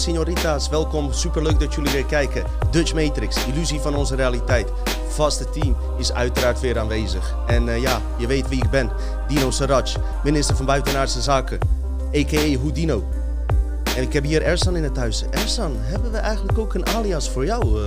Signor, signoritas, welkom. Superleuk dat jullie weer kijken. Dutch Matrix, illusie van onze realiteit. Vaste team is uiteraard weer aanwezig. En eh, ja, je weet wie ik ben. Dino Saraj, minister van Buitenaardse Zaken. A.k.a. Houdino. En ik heb hier Ersan in het huis. Ersan, hebben we eigenlijk ook een alias voor jou?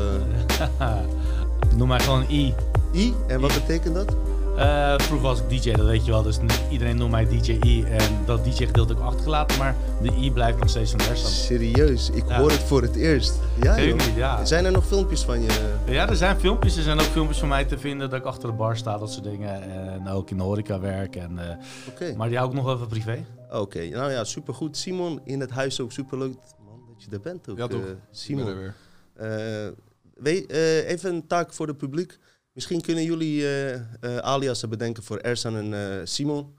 eh? Noem mij gewoon I. I? En wat betekent dat? Eh, vroeger was ik DJ, dat weet je wel. Dus iedereen noemt mij DJ I. En dat DJ-gedeelte heb ik achtergelaten. Maar de I blijft nog steeds van Ersan. Serieus, ik Ja. hoor het voor het eerst. Ja, joh. ja. Zijn er nog filmpjes van je? Ja, er zijn filmpjes. Er zijn ook filmpjes van mij te vinden dat ik achter de bar sta, dat soort dingen. En ook in de horeca werk. En, eh, Oké. maar die hou ik nog even privé. Oké, nou ja, supergoed. Simon in het huis ook superleuk man, dat je er bent ook. Ja, toch? Ik ben Simon. er weer. Eh, weet, eh, even een taak voor het publiek. Misschien kunnen jullie eh eh, aliasen bedenken voor Ersan en eh, Simon.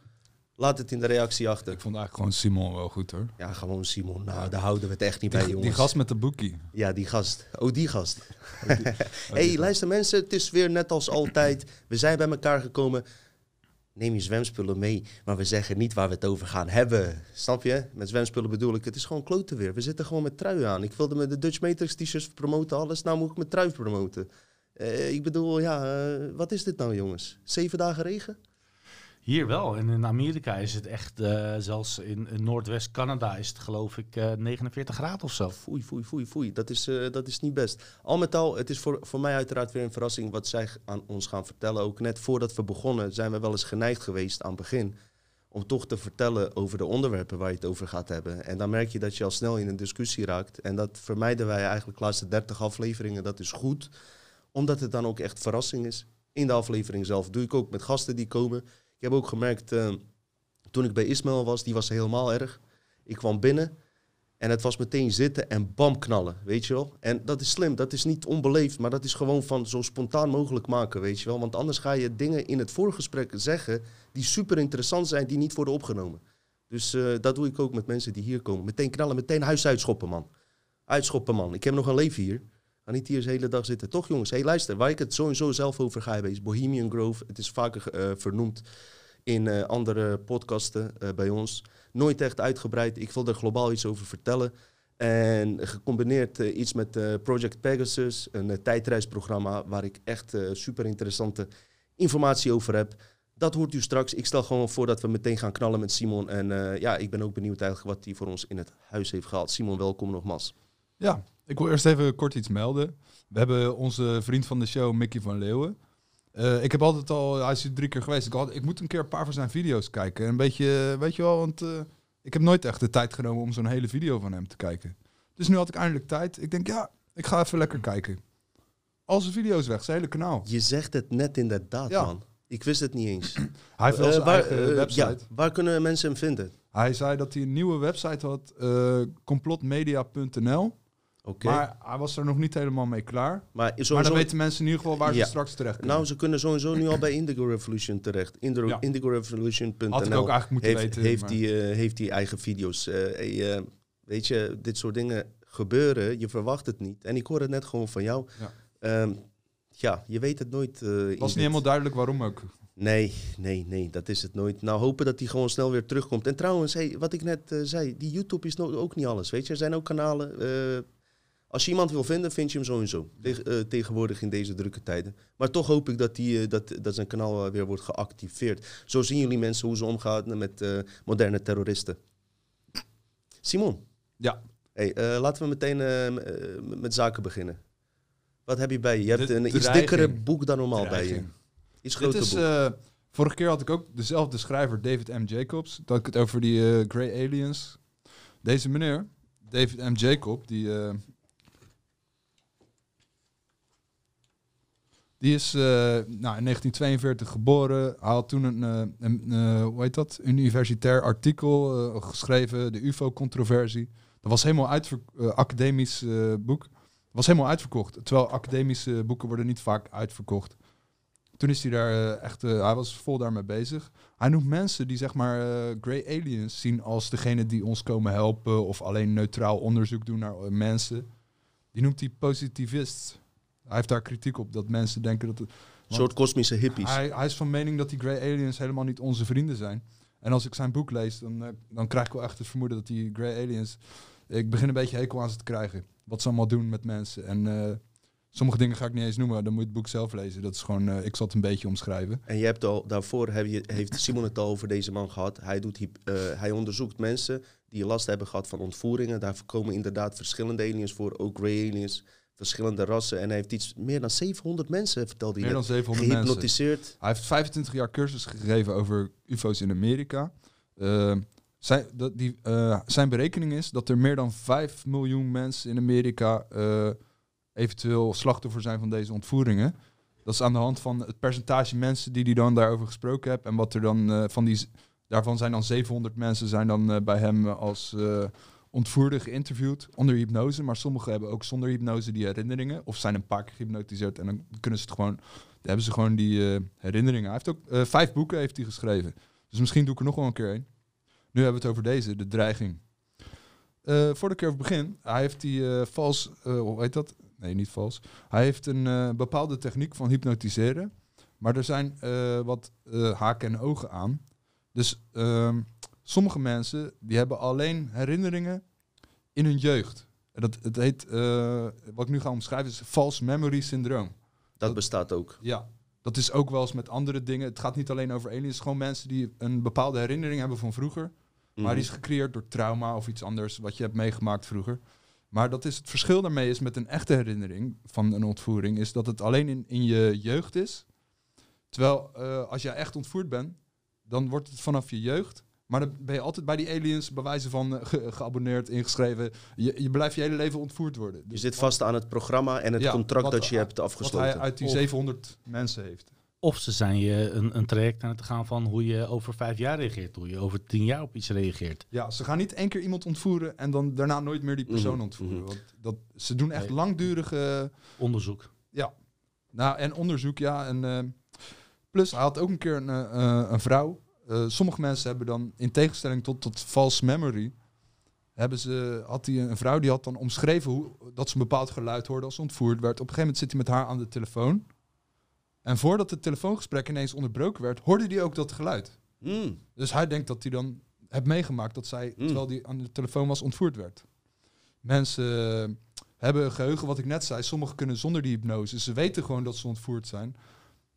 Laat het in de reactie achter. Ik vond eigenlijk gewoon Simon wel goed hoor. Ja, gewoon Simon. Nou, daar houden we het echt niet bij, jongens. die gast met de boekie. Ja, die gast. Oh, die gast. hey, luister mensen, het is weer net als altijd. We zijn bij elkaar gekomen. Neem je zwemspullen mee, maar we zeggen niet waar we het over gaan hebben. Snap je? Met zwemspullen bedoel ik, het is gewoon kloten weer. We zitten gewoon met trui aan. Ik wilde met de Dutch Matrix t-shirts promoten, alles. Nou moet ik mijn trui promoten. Eh, ik bedoel, ja, eh, wat is dit nou jongens? Zeven dagen regen? Hier wel. En in Amerika is het echt, eh, zelfs in, in Noordwest-Canada is het geloof ik eh, 49 graden of zo. Foei, foei, foei, foei. Dat is, dat is niet best. Al met al, het is voor, voor mij uiteraard weer een verrassing wat zij aan ons gaan vertellen. Ook net voordat we begonnen zijn we wel eens geneigd geweest aan het begin. Om toch te vertellen over de onderwerpen waar je het over gaat hebben. En dan merk je dat je al snel in een discussie raakt. En dat vermijden wij eigenlijk de laatste 30 afleveringen. Dat is goed. Omdat het dan ook echt verrassing is. In de aflevering zelf doe ik ook met gasten die komen. Ik heb ook gemerkt, eh, toen ik bij Ismail was, die was helemaal erg. Ik kwam binnen en het was meteen zitten en bam knallen, weet je wel. En dat is slim, dat is niet onbeleefd, maar dat is gewoon van zo spontaan mogelijk maken, weet je wel. Want anders ga je dingen in het voorgesprek zeggen die super interessant zijn, die niet worden opgenomen. Dus eh, dat doe ik ook met mensen die hier komen. Meteen knallen, meteen huis uitschoppen, man. Uitschoppen, man. Ik heb nog een leven hier. Ga niet hier de hele dag zitten. Toch, jongens? Hey, luister. Waar ik het sowieso zelf over ga hebben is Bohemian Grove. Het is vaker eh, vernoemd in eh, andere podcasten eh, bij ons. Nooit echt uitgebreid. Ik wil er globaal iets over vertellen. En gecombineerd iets met Project Pegasus, een tijdreisprogramma waar ik echt super interessante informatie over heb. Dat hoort u straks. Ik stel gewoon voor dat we meteen gaan knallen met Simon. En ja, ik ben ook benieuwd eigenlijk wat hij voor ons in het huis heeft gehaald. Simon, welkom nogmaals. Ja, ik wil eerst even kort iets melden. We hebben onze vriend van de show, Mickey van Leeuwen. Eh, ik heb altijd al, hij is hier drie keer geweest. Ik, had, ik moet een keer een paar van zijn video's kijken. Een beetje, weet je wel, want eh, ik heb nooit echt de tijd genomen om zo'n hele video van hem te kijken. Dus nu had ik eindelijk tijd. Ik denk, ja, ik ga even lekker kijken. Al zijn video's weg, zijn hele kanaal. Je zegt het net inderdaad, Ja. man. Ik wist het niet eens. Hij heeft wel Eh, zijn waar, eigen eh, website. ja, waar kunnen mensen hem vinden? Hij zei dat hij een nieuwe website had, eh, complotmedia.nl. Maar hij was er nog niet helemaal mee klaar. Maar Maar sowieso, dan weten mensen in ieder geval waar ze straks terecht kunnen. nou, ze kunnen sowieso nu al bij Indigo Revolution terecht. Indo- Ja. IndigoRevolution.nl Had ik ook eigenlijk moeten heeft, weten. heeft, maar- die, eh, heeft die eigen video's. Eh, hey, eh, weet je, dit soort dingen gebeuren. Je verwacht het niet. En ik hoor het net gewoon van jou. Ja. Ehm, ja, je weet het nooit. in was niet helemaal duidelijk waarom ook. Nee, nee, nee, dat is het nooit. Nou, hopen dat hij gewoon snel weer terugkomt. En trouwens, hey, wat ik net zei, die YouTube is no- ook niet alles. Weet je, er zijn ook kanalen. Als je iemand wil vinden, vind je hem sowieso. Teg- eh, tegenwoordig in deze drukke tijden. Maar toch hoop ik dat, die, eh, dat, dat zijn kanaal weer wordt geactiveerd. Zo zien jullie mensen hoe ze omgaan met eh, moderne terroristen. Simon. Ja. Hey, laten we meteen met zaken beginnen. Wat heb je bij je? Je hebt een iets dikkere boek dan normaal bij je. Iets Dit groter is, boek. vorige keer had ik ook dezelfde schrijver, David M. Jacobs. Dat ik het over die eh, Grey Aliens. Deze meneer, David M. Jacob, die... die is eh, nou, in 1942 geboren. Hij had toen een, eh, een eh, hoe heet dat? universitair artikel geschreven, de UFO-controversie. Dat was helemaal eh, academisch boek. Was helemaal uitverkocht. Terwijl academische boeken worden niet vaak uitverkocht. Toen is hij daar echt, hij was vol daarmee bezig. Hij noemt mensen die zeg maar grey aliens zien als degene die ons komen helpen of alleen neutraal onderzoek doen naar mensen. Die noemt hij positivist. Hij heeft daar kritiek op dat mensen denken dat het, Een soort kosmische hippies. hij, hij is van mening dat die grey aliens helemaal niet onze vrienden zijn. En als ik zijn boek lees, dan, eh, dan krijg ik wel echt het vermoeden dat die grey aliens ik begin een beetje hekel aan ze te krijgen. Wat ze allemaal doen met mensen. En eh, sommige dingen ga ik niet eens noemen. Dan moet je het boek zelf lezen. Dat is gewoon, eh, ik zal het een beetje omschrijven. En je hebt al, daarvoor heb je, heeft Simon het al over deze man gehad. Hij, doet, eh, hij onderzoekt mensen die last hebben gehad van ontvoeringen. Daar komen inderdaad verschillende aliens voor, ook grey aliens, verschillende rassen. En hij heeft iets meer dan 700 mensen, vertelde hij Meer net, dan 700 mensen. gehypnotiseerd. Hij heeft 25 jaar cursus gegeven over UFO's in Amerika. Eh, zijn, dat, die, eh, zijn berekening is dat er meer dan 5 miljoen mensen in Amerika eh, eventueel slachtoffer zijn van deze ontvoeringen. Dat is aan de hand van het percentage mensen die hij dan daarover gesproken heeft. En wat er dan van die. Daarvan zijn dan 700 mensen zijn dan bij hem als ontvoerder geïnterviewd onder hypnose. Maar sommigen hebben ook zonder hypnose die herinneringen. Of zijn een paar keer gehypnotiseerd en dan kunnen ze het gewoon hebben ze gewoon die eh, herinneringen. Hij heeft ook eh, vijf boeken heeft hij geschreven. Dus misschien doe ik er nog wel een keer een. Nu hebben we het over deze, de dreiging. Eh voordat ik erover begin, hij heeft die vals, hoe heet dat? Nee, niet vals. Hij heeft een bepaalde techniek van hypnotiseren. Maar er zijn wat haken en ogen aan. Dus ehm, sommige mensen die hebben alleen herinneringen in hun jeugd. En dat, het heet, eh, wat ik nu ga omschrijven, is false memory syndroom. Dat bestaat ook. Ja, dat is ook wel eens met andere dingen. Het gaat niet alleen over aliens. Het is gewoon mensen die een bepaalde herinnering hebben van vroeger. Maar Mhm. die is gecreëerd door trauma of iets anders wat je hebt meegemaakt vroeger. Maar dat is het verschil daarmee is met een echte herinnering van een ontvoering, is dat het alleen in, in je jeugd is. Terwijl eh, als jij echt ontvoerd bent, dan wordt het vanaf je jeugd. Maar dan ben je altijd bij die aliens bij wijze van eh, ge- geabonneerd, ingeschreven. Je, je blijft je hele leven ontvoerd worden. Je Dus zit vast aan het programma en het Ja, contract wat- dat je hebt wat hij afgesloten. uit die Of- 700 mensen heeft. Of ze zijn je een, een traject aan het gaan van hoe je over vijf jaar reageert. Hoe je over tien jaar op iets reageert. Ja, ze gaan niet één keer iemand ontvoeren en dan daarna nooit meer die persoon Mhm, ontvoeren. mhm. Want dat, ze doen echt Nee. langdurige Onderzoek. nou, en onderzoek, ja. En, eh, plus, hij had ook een keer een, eh, een vrouw. Eh, sommige mensen hebben dan, in tegenstelling tot, tot false memory, hebben ze, had hij een vrouw die had dan omschreven hoe, dat ze een bepaald geluid hoorde als ze ontvoerd werd. Op een gegeven moment zit hij met haar aan de telefoon. En voordat het telefoongesprek ineens onderbroken werd, hoorde hij ook dat geluid. Mm. Dus hij denkt dat hij dan heeft meegemaakt dat zij, Mm. terwijl hij aan de telefoon was, ontvoerd werd. Mensen eh, hebben een geheugen, wat ik net zei. Sommigen kunnen zonder die hypnose. Ze weten gewoon dat ze ontvoerd zijn.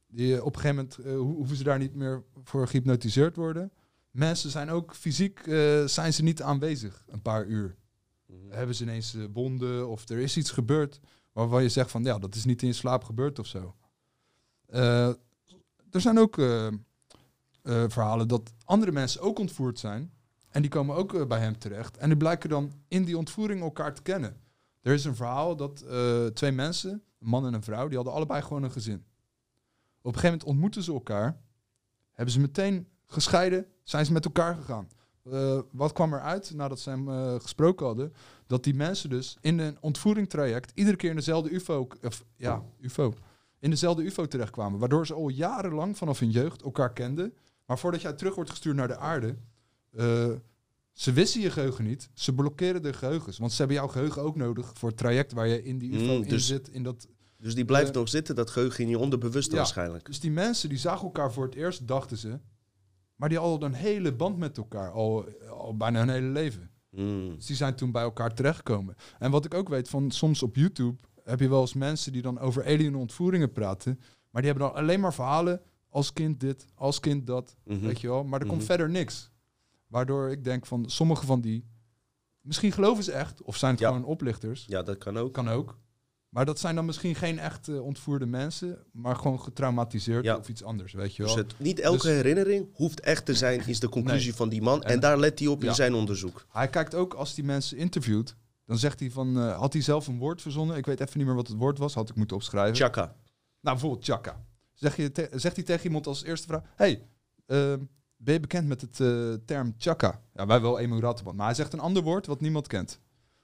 Die, eh, op een gegeven moment eh, ho- hoeven ze daar niet meer voor gehypnotiseerd worden. Mensen zijn ook fysiek eh, zijn ze niet aanwezig een paar uur. Mhm. Hebben ze ineens wonden of er is iets gebeurd waarvan je zegt van ja, dat is niet in je slaap gebeurd of zo. Er zijn ook verhalen dat andere mensen ook ontvoerd zijn. En die komen ook bij hem terecht. En die blijken dan in die ontvoering elkaar te kennen. Er is een verhaal dat twee mensen, een man en een vrouw, die hadden allebei gewoon een gezin. Op een gegeven moment ontmoeten ze elkaar. Hebben ze meteen gescheiden, zijn ze met elkaar gegaan. Eh, wat kwam eruit nadat ze hem eh, gesproken hadden? Dat die mensen dus in een ontvoeringstraject iedere keer in dezelfde UFO, of, ja, UFO, in dezelfde UFO terechtkwamen. Waardoor ze al jarenlang vanaf hun jeugd elkaar kenden. Maar voordat jij terug wordt gestuurd naar de aarde, eh, ze wisten je geheugen niet. Ze blokkeren de geheugens. Want ze hebben jouw geheugen ook nodig voor het traject waar je in die UFO Mm, in dus- zit. In dat, Dus die blijft Eh, nog zitten, dat geheugen in je onderbewuste ja. waarschijnlijk. dus die mensen die zagen elkaar voor het eerst, dachten ze. Maar die hadden een hele band met elkaar, al, al bijna hun hele leven. Mm. Dus die zijn toen bij elkaar terechtgekomen. En wat ik ook weet van soms op YouTube heb je wel eens mensen die dan over alien ontvoeringen praten. Maar die hebben dan alleen maar verhalen als kind dit, als kind dat. Mhm. Weet je wel? Maar er komt Mhm. verder niks. Waardoor ik denk van sommige van die. Misschien geloven ze echt, of zijn het Ja. gewoon oplichters. Ja, dat kan ook. Kan ook. Maar dat zijn dan misschien geen echt eh, ontvoerde mensen, maar gewoon getraumatiseerd Ja. of iets anders, weet je Dus wel. het, niet elke Dus- herinnering hoeft echt te zijn, is de conclusie Nee. van die man. En, En- daar let hij op Ja. in zijn onderzoek. Hij kijkt ook als die mensen interviewt, dan zegt hij van, eh, had hij zelf een woord verzonnen? Ik weet even niet meer wat het woord was, had ik moeten opschrijven. Chaka. Nou, bijvoorbeeld chaka. Zeg je te- zegt hij tegen iemand als eerste vraag, hey, ehm, ben je bekend met het eh, term chaka? Ja, wij wel Emiratenband, maar hij zegt een ander woord wat niemand kent.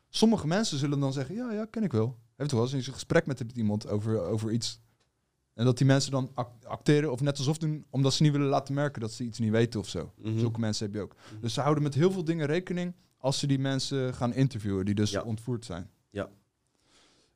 Sommige mensen zullen dan zeggen, ja, ja, ken ik wel. Heeft toch wel eens een gesprek met iemand over, over iets. En dat die mensen dan ac- acteren of net alsof doen, omdat ze niet willen laten merken dat ze iets niet weten of zo. Mhm. Zulke mensen heb je ook. Dus ze houden met heel veel dingen rekening als ze die mensen gaan interviewen die dus Ja. ontvoerd zijn. Ja.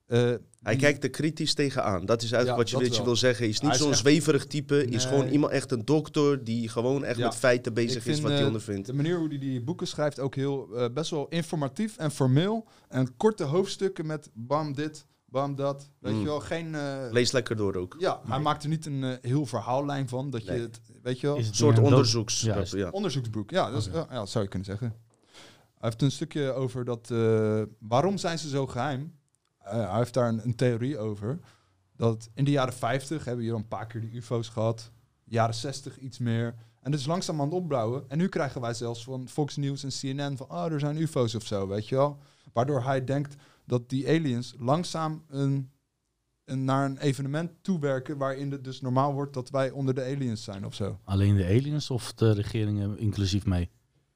Eh, Hij die- kijkt er kritisch tegenaan. Dat is eigenlijk Ja, wat je, je wil zeggen. Hij is niet zo'n echt- zweverig type. Is gewoon iemand, echt een dokter die gewoon echt Ja. met feiten bezig is wat hij eh, ondervindt. De manier hoe hij die boeken schrijft ook heel eh, best wel informatief en formeel. En korte hoofdstukken met bam dit, bam dat. Weet Mm. je wel, geen... eh, Lees lekker door ook. ja, hij maakt er niet een heel verhaallijn van. Dat je het, weet je wel... Een soort onderzoeks. Ja. Onderzoeksboek, ja, dat, is, ja, ja, dat zou je kunnen zeggen. Hij heeft een stukje over dat. eh, waarom zijn ze zo geheim? Eh, hij heeft daar een, een theorie over. Dat in de jaren 50 hebben we hier een paar keer de UFO's gehad. Jaren 60 iets meer. En het is langzaam aan het opbouwen. En nu krijgen wij zelfs van Fox News en CNN van... oh, er zijn UFO's of zo, weet je wel. Waardoor hij denkt dat die aliens langzaam een, een, naar een evenement toewerken... waarin het dus normaal wordt dat wij onder de aliens zijn of zo. Alleen de aliens of de regeringen inclusief mee?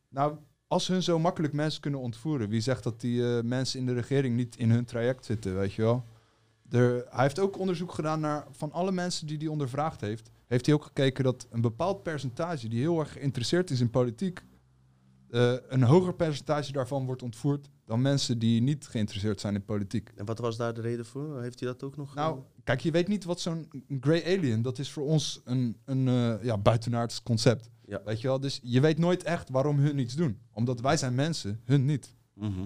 Nou, als hun zo makkelijk mensen kunnen ontvoeren, wie zegt dat die eh, mensen in de regering niet in hun traject zitten, weet je wel? Er, hij heeft ook onderzoek gedaan naar van alle mensen die hij ondervraagd heeft, heeft hij ook gekeken dat een bepaald percentage die heel erg geïnteresseerd is in politiek, eh, een hoger percentage daarvan wordt ontvoerd dan mensen die niet geïnteresseerd zijn in politiek. En wat was daar de reden voor? Heeft hij dat ook nog? Nou, eh? kijk, je weet niet wat zo'n grey alien, dat is voor ons een, een ja, buitenaards concept. Ja. Weet je wel? Dus je weet nooit echt waarom hun iets doen. Omdat wij zijn mensen, hun niet. Mhm.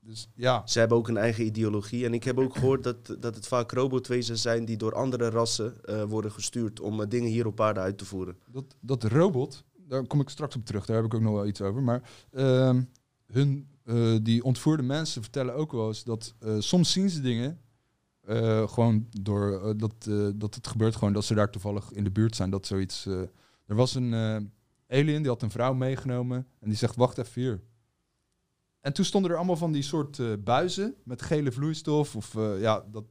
Dus ja, Ze hebben ook een eigen ideologie. En ik heb ook gehoord dat, dat het vaak robotwezens zijn die door andere rassen eh, worden gestuurd om eh, dingen hier op aarde uit te voeren. dat, dat robot, daar kom ik straks op terug, daar heb ik ook nog wel iets over. Maar ehm, hun, eh, die ontvoerde mensen vertellen ook wel eens dat eh, soms zien ze dingen. eh, gewoon door dat, eh, dat het gebeurt gewoon dat ze daar toevallig in de buurt zijn. Dat zoiets. Er was een eh, alien die had een vrouw meegenomen en die zegt: Wacht even hier. En toen stonden er allemaal van die soort eh, buizen met gele vloeistof. Of eh, ja, dat,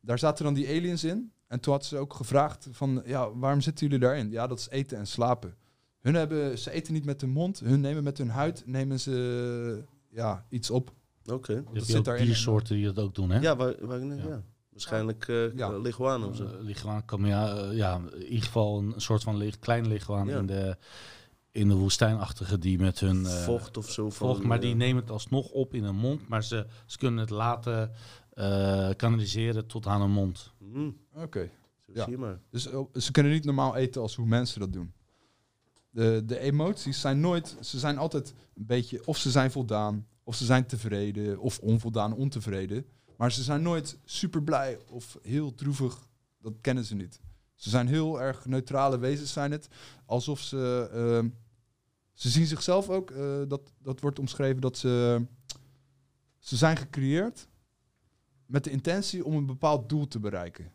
daar zaten dan die aliens in. En toen had ze ook gevraagd van, ja, waarom zitten jullie daarin? Ja, dat is eten en slapen. Hun hebben, ze eten niet met hun mond, hun nemen met hun huid, nemen ze ja, iets op. Oké. Je Dat zit ook daarin. diersoorten die dat ook doen, hè? Ja, waar, waar, ja. Ja. Waarschijnlijk eh Ja. leguanen of zo. Uh, ja, eh, ja, in ieder geval een soort van leg, klein Ja. in, de, in de woestijnachtige die met hun... eh, Vocht of zo. Van, vocht, maar die eh, nemen het alsnog op in hun mond, maar ze, ze kunnen het laten eh, kanaliseren tot aan hun mond. mhm, Oké. Ja. zie je maar. Dus eh, ze kunnen niet normaal eten als hoe mensen dat doen. De, de emoties zijn nooit, ze zijn altijd een beetje, of ze zijn voldaan, of ze zijn tevreden, of onvoldaan, ontevreden. Maar ze zijn nooit super blij of heel droevig. Dat kennen ze niet. Ze zijn heel erg neutrale wezens, zijn het. Alsof ze. ehm, ze zien zichzelf ook, eh, dat, dat wordt omschreven dat ze. Ze zijn gecreëerd met de intentie om een bepaald doel te bereiken.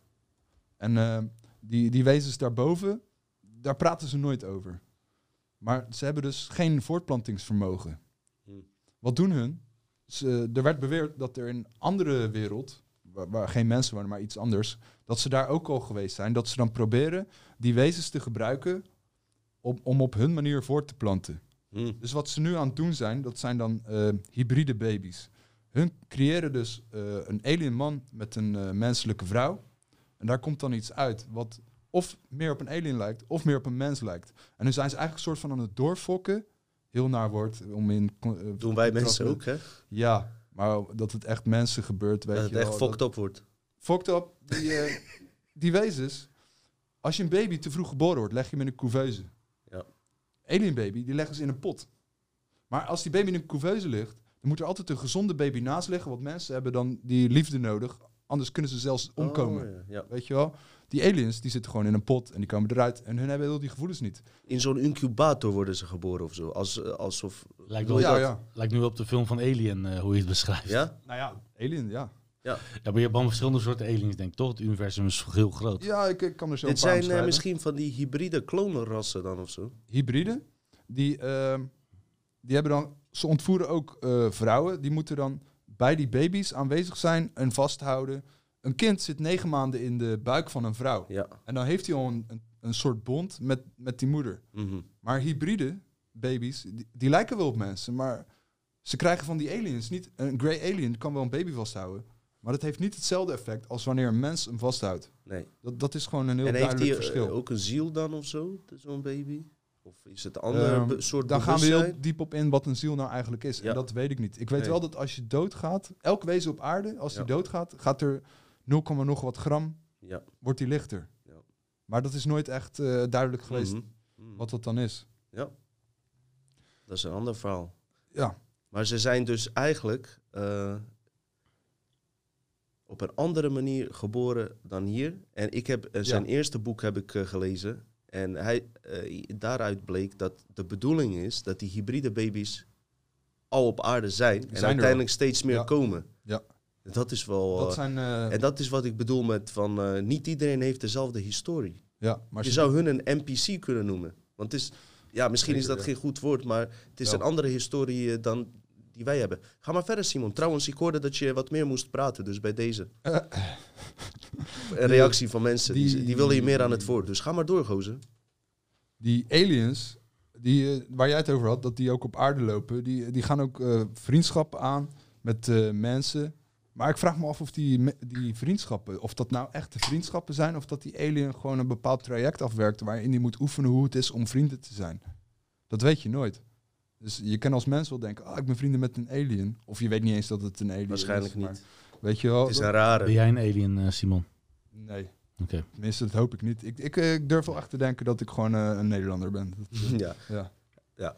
En eh, die, die wezens daarboven, daar praten ze nooit over. Maar ze hebben dus geen voortplantingsvermogen. Hm. Wat doen hun? Ze, er werd beweerd dat er in andere wereld, waar, waar geen mensen waren, maar iets anders, dat ze daar ook al geweest zijn. Dat ze dan proberen die wezens te gebruiken om, om op hun manier voort te planten. Hm. Dus wat ze nu aan het doen zijn, dat zijn dan eh, hybride baby's. Hun creëren dus eh, een alien man met een eh, menselijke vrouw. En daar komt dan iets uit wat of meer op een alien lijkt, of meer op een mens lijkt. En nu zijn ze eigenlijk een soort van aan het doorfokken. Heel naar woord om in... eh, Doen wij mensen ook, hè? Ja, maar dat het echt mensen gebeurt, weet dat het je echt wel. fokt dat- op wordt. Fokt op. Die, eh, die wezens. Als je een baby te vroeg geboren wordt, leg je hem in een couveuse. Ja. Alien baby, die leggen ze in een pot. Maar als die baby in een couveuse ligt, dan moet er altijd een gezonde baby naast liggen. Want mensen hebben dan die liefde nodig. Anders kunnen ze zelfs omkomen. Oh, ja, ja. Weet je wel? Die aliens, die zitten gewoon in een pot en die komen eruit. En hun hebben heel die gevoelens niet. In zo'n incubator worden ze geboren of zo. Als, alsof... Lijkt, wel, ja, ja. lijkt nu op de film van Alien, eh, hoe je het beschrijft. Ja? Nou ja, alien, ja. Ja, maar je hebt allemaal verschillende soorten aliens, denk ik, toch? Het universum is heel groot. Ja, ik, ik kan er zo Dit zijn eh, misschien van die hybride klonenrassen dan of zo. hybride. Die, ehm, die hebben dan, ze ontvoeren ook eh, vrouwen. Die moeten dan bij die baby's aanwezig zijn en vasthouden. Een kind zit negen maanden in de buik van een vrouw. Ja. En dan heeft hij al een, een, een soort bond met, met die moeder. Mhm. Maar hybride baby's, die, die lijken wel op mensen. Maar ze krijgen van die aliens niet... Een grey alien kan wel een baby vasthouden. Maar dat heeft niet hetzelfde effect als wanneer een mens hem vasthoudt. Nee. Dat, dat is gewoon een heel en heeft duidelijk hij eh, verschil. ook een ziel dan of zo, zo'n baby? Of is het een ander be- soort Daar gaan we heel diep op in wat een ziel nou eigenlijk is. Ja. En dat weet ik niet. Ik weet Nee. wel dat als je doodgaat, elk wezen op aarde, als Ja. doodgaat, gaat er 0, nog wat gram, Ja. wordt hij lichter. Ja. Maar dat is nooit echt eh, duidelijk geweest Mhm. Mhm. wat dat dan is. Ja. Dat is een ander verhaal. Ja, Maar ze zijn dus eigenlijk eh, op een andere manier geboren dan hier. En ik heb eh, zijn Ja. eerste boek heb ik gelezen. En hij, daaruit bleek dat de bedoeling is dat die hybride baby's al op aarde zijn. en uiteindelijk steeds meer Ja. komen. Ja. Dat is wel. dat eh, zijn... eh, en dat is wat ik bedoel met van eh, niet iedereen heeft dezelfde historie. ja, maar je zou hun een NPC kunnen noemen. Want het is, ja, misschien is dat ja. geen goed woord, maar het is Ja. een andere historie dan die wij hebben. Ga maar verder, Simon. Trouwens, ik hoorde dat je wat meer moest praten, dus bij deze. Eh, Een reactie van mensen, die, die- die, willen je meer aan het woord. Dus ga maar door, gozer. die aliens, die, waar jij het over had, dat die ook op aarde lopen, die, die gaan ook vriendschappen aan met mensen. Maar ik vraag me af of die, die vriendschappen, of dat nou echte vriendschappen zijn, of dat die alien gewoon een bepaald traject afwerkt waarin die moet oefenen hoe het is om vrienden te zijn. Dat weet je nooit. Dus je kan als mens wel denken, ah, ik ben vrienden met een alien. Of je weet niet eens dat het een alien Waarschijnlijk is. maar niet. Weet je wel? Het is een Ben rare. jij een alien, eh, Simon? Nee. Oké. Tenminste, dat hoop ik niet. Ik, ik, eh, ik durf wel echt te denken dat ik gewoon eh, een Nederlander ben. Dat, Ja. ja. Ja.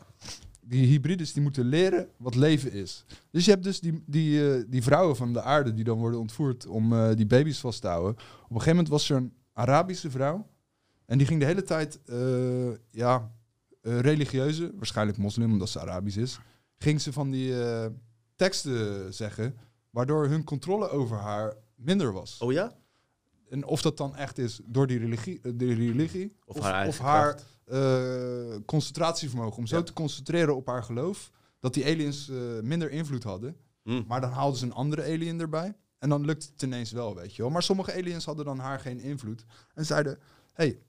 Die hybrides die moeten leren wat leven is. Dus je hebt dus die, die, eh, die vrouwen van de aarde die dan worden ontvoerd om eh, die baby's vast te houden. Op een gegeven moment was er een Arabische vrouw. En die ging de hele tijd, eh, ja, religieuze, waarschijnlijk moslim omdat ze Arabisch is, ging ze van die teksten zeggen, waardoor hun controle over haar minder was. Oh ja? En of dat dan echt is door die religie, eh, de religie Of haar of eh, concentratievermogen. Om zo te concentreren op haar geloof. Dat die aliens eh, minder invloed hadden. Hm. Maar dan haalden ze een andere alien erbij. En dan lukt het ineens wel, weet je wel. Maar sommige aliens hadden dan haar geen invloed. En zeiden, hey,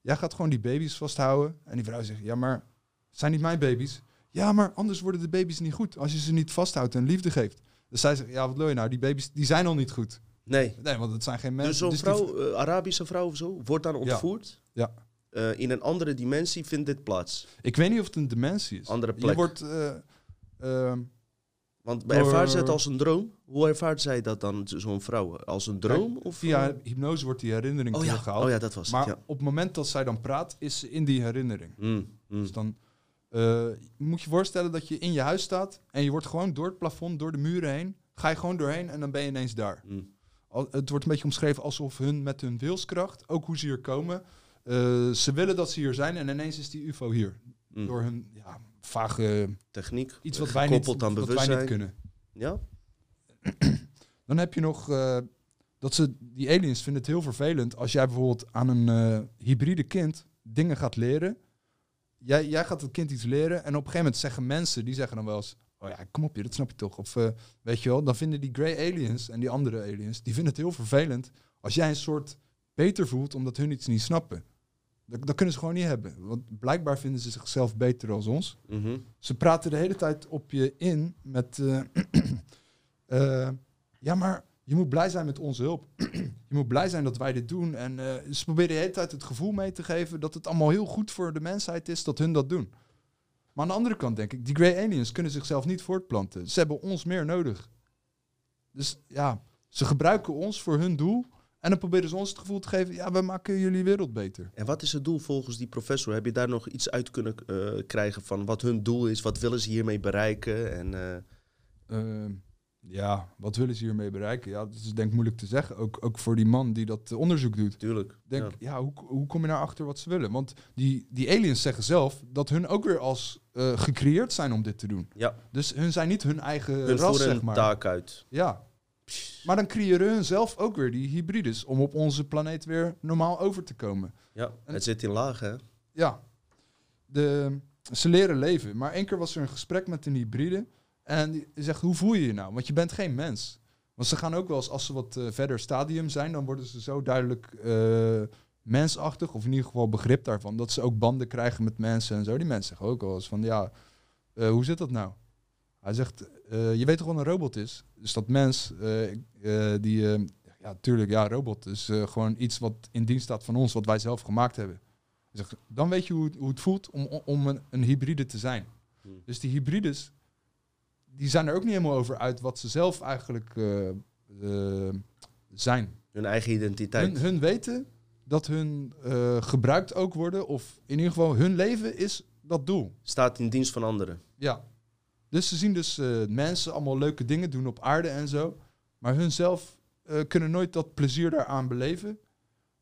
jij gaat gewoon die baby's vasthouden. En die vrouw zegt, ja, maar zijn niet mijn baby's. Ja, maar anders worden de baby's niet goed. Als je ze niet vasthoudt en liefde geeft. Dus zij zegt, ja, wat wil je nou? Die baby's die zijn al niet goed. Nee. Nee, want het zijn geen mensen. Dus zo'n vrouw, eh, Arabische vrouw of zo, wordt dan ontvoerd. Ja. Eh, in een andere dimensie vindt dit plaats. Ik weet niet of het een dementie is. Andere Je plek. wordt... eh, Want Door- ervaart ze het als een droom? Hoe ervaart zij dat dan, zo'n vrouw? Als een droom? Of, via hypnose wordt die herinnering oh, ja. teruggehaald. oh ja, dat was maar het, ja. op het moment dat zij dan praat, is ze in die herinnering. Mm, mm. Dus dan moet je voorstellen dat je in je huis staat en je wordt gewoon door het plafond, door de muren heen, ga je gewoon doorheen en dan ben je ineens daar. Mm. Al- het wordt een beetje omschreven alsof hun met hun wilskracht, ook hoe ze hier komen, eh, ze willen dat ze hier zijn en ineens is die UFO hier. Mm. Door hun ja, vage Techniek, iets wat wij, niet, aan wat wij bewustzijn. niet kunnen. Ja? Dan heb je nog eh, dat ze, die aliens vinden het heel vervelend als jij bijvoorbeeld aan een eh, hybride kind dingen gaat leren. Jij, jij gaat het kind iets leren en op een gegeven moment zeggen mensen, die zeggen dan wel eens, oh ja, kom op je, dat snap je toch. Of eh, weet je wel, dan vinden die grey aliens en die andere aliens, die vinden het heel vervelend als jij een soort beter voelt omdat hun iets niet snappen. Dat, dat kunnen ze gewoon niet hebben. Want blijkbaar vinden ze zichzelf beter als ons. Mhm. Ze praten de hele tijd op je in met... eh, eh, ja, maar je moet blij zijn met onze hulp. je moet blij zijn dat wij dit doen. En ze proberen de hele tijd het gevoel mee te geven... dat het allemaal heel goed voor de mensheid is dat hun dat doen. Maar aan de andere kant denk ik... die grey aliens kunnen zichzelf niet voortplanten. Ze hebben ons meer nodig. Dus ja, ze gebruiken ons voor hun doel... en dan proberen ze ons het gevoel te geven... ja, we maken jullie wereld beter. En wat is het doel volgens die professor? Heb je daar nog iets uit kunnen eh, krijgen van wat hun doel is? Wat willen ze hiermee bereiken? En, eh, Ehm, ja, wat willen ze hiermee bereiken? Ja, dat is denk ik moeilijk te zeggen. Ook, ook voor die man die dat eh, onderzoek doet. tuurlijk. Denk, ja. ja, hoe, hoe kom je nou achter wat ze willen? Want die, die aliens zeggen zelf dat hun ook weer als eh, gecreëerd zijn om dit te doen. Ja, Dus hun zijn niet hun eigen hun ras, voeren zeg maar. taak uit. Ja. Maar dan creëren hun zelf ook weer die hybrides om op onze planeet weer normaal over te komen. Ja, En- het zit in lagen, hè? Ja, de, ze leren leven. Maar één keer was er een gesprek met een hybride. En die zegt, hoe voel je je nou? Want je bent geen mens. Want ze gaan ook wel eens, als ze wat eh, verder stadium zijn... dan worden ze zo duidelijk eh, mensachtig... of in ieder geval begrip daarvan... dat ze ook banden krijgen met mensen en zo. Die mensen zeggen ook wel eens van, ja, eh, hoe zit dat nou? Hij zegt, je weet toch wat een robot is? Dus dat mens, die... ja, tuurlijk, ja, robot is gewoon iets wat in dienst staat van ons... wat wij zelf gemaakt hebben. Hij zegt, dan weet je hoe het, hoe het voelt om, om een, een hybride te zijn. Hmm. Dus die hybrides, die zijn er ook niet helemaal over uit wat ze zelf eigenlijk eh, eh, zijn. Hun eigen identiteit. Hun, hun weten dat hun eh, gebruikt ook worden, of in ieder geval hun leven is dat doel. Staat in dienst van anderen. Ja. Dus ze zien dus mensen allemaal leuke dingen doen op aarde en zo. Maar hun zelf kunnen nooit dat plezier daaraan beleven.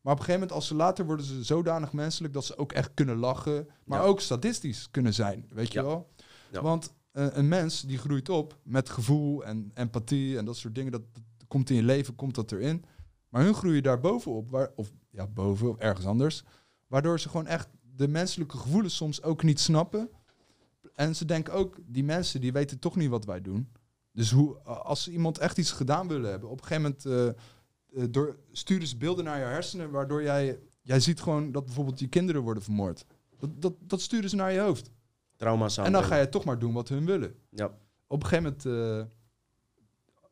Maar op een gegeven moment, als ze later worden ze zodanig menselijk dat ze ook echt kunnen lachen. Maar Ja. ook statistisch kunnen zijn, weet je Ja. wel? Ja. Want een mens die groeit op met gevoel en empathie en dat soort dingen. Dat, dat komt in je leven, komt dat erin. Maar hun groeien daar bovenop, waar, of ja, boven of ergens anders. Waardoor ze gewoon echt de menselijke gevoelens soms ook niet snappen. En ze denken ook, die mensen die weten toch niet wat wij doen. Dus hoe, als ze iemand echt iets gedaan willen hebben, op een gegeven moment eh, eh, door, sturen ze beelden naar je hersenen, waardoor jij, jij ziet gewoon dat bijvoorbeeld je kinderen worden vermoord. Dat, dat, dat sturen ze naar je hoofd. Trauma's aan. En dan ga je toch maar doen wat hun willen. Ja. Op een gegeven moment eh,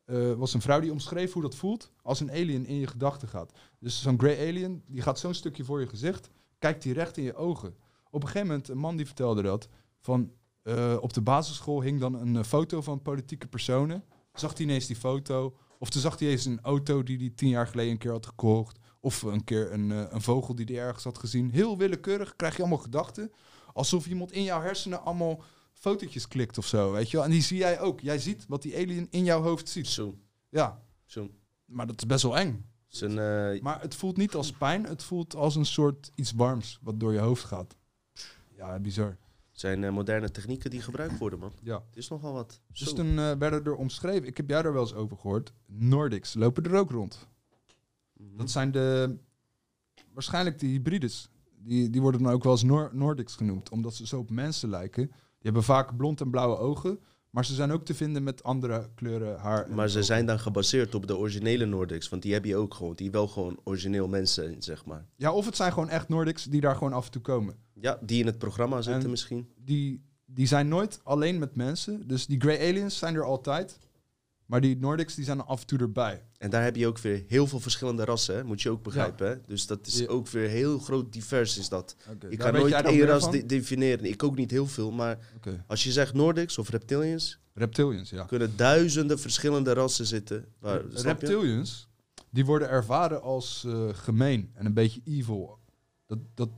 eh, was een vrouw die omschreef hoe dat voelt als een alien in je gedachten gaat. Dus zo'n grey alien, die gaat zo'n stukje voor je gezicht, kijkt die recht in je ogen. Op een gegeven moment, een man die vertelde dat, van eh, op de basisschool hing dan een foto van politieke personen. Zag hij ineens die foto. Of toen zag hij eens een auto die hij tien jaar geleden een keer had gekocht. Of een keer een, een vogel die hij ergens had gezien. Heel willekeurig krijg je allemaal gedachten. Alsof iemand in jouw hersenen allemaal fotootjes klikt of zo, weet je wel. En die zie jij ook. Jij ziet wat die alien in jouw hoofd ziet. Zo. Ja, Zo. maar dat is best wel eng. Zijn, eh, Maar het voelt niet als pijn. Het voelt als een soort iets warms wat door je hoofd gaat. Ja, bizar. zijn eh, moderne technieken die gebruikt worden, man. Ja. Het is nogal wat. Dus Zo. toen eh, werden er omschreven, ik heb jij daar wel eens over gehoord, Nordics lopen er ook rond. Mhm. Dat zijn de, waarschijnlijk de hybrides. Die, die worden dan ook wel eens Nor- Nordics genoemd, omdat ze zo op mensen lijken. Die hebben vaak blond en blauwe ogen, maar ze zijn ook te vinden met andere kleuren haar. Maar ze ogen. zijn dan gebaseerd op de originele Nordics. Want die heb je ook gewoon. Die wel gewoon origineel mensen zijn, zeg maar. Ja, of het zijn gewoon echt Nordics die daar gewoon af en toe komen. Ja, die in het programma zitten En- misschien. Die, die zijn nooit alleen met mensen. Dus die Grey Aliens zijn er altijd. Maar die Nordics die zijn af en toe erbij. En daar heb je ook weer heel veel verschillende rassen, hè? moet je ook begrijpen. Dus dat is Ja. ook weer heel groot divers is dat. Ik daar kan nooit één ras de- definiëren. Ik ook niet heel veel, maar als je zegt Nordics of reptilians, Reptilians, ja. kunnen duizenden verschillende rassen zitten. Waar? Reptilians, die worden ervaren als eh, gemeen en een beetje evil. Dat, dat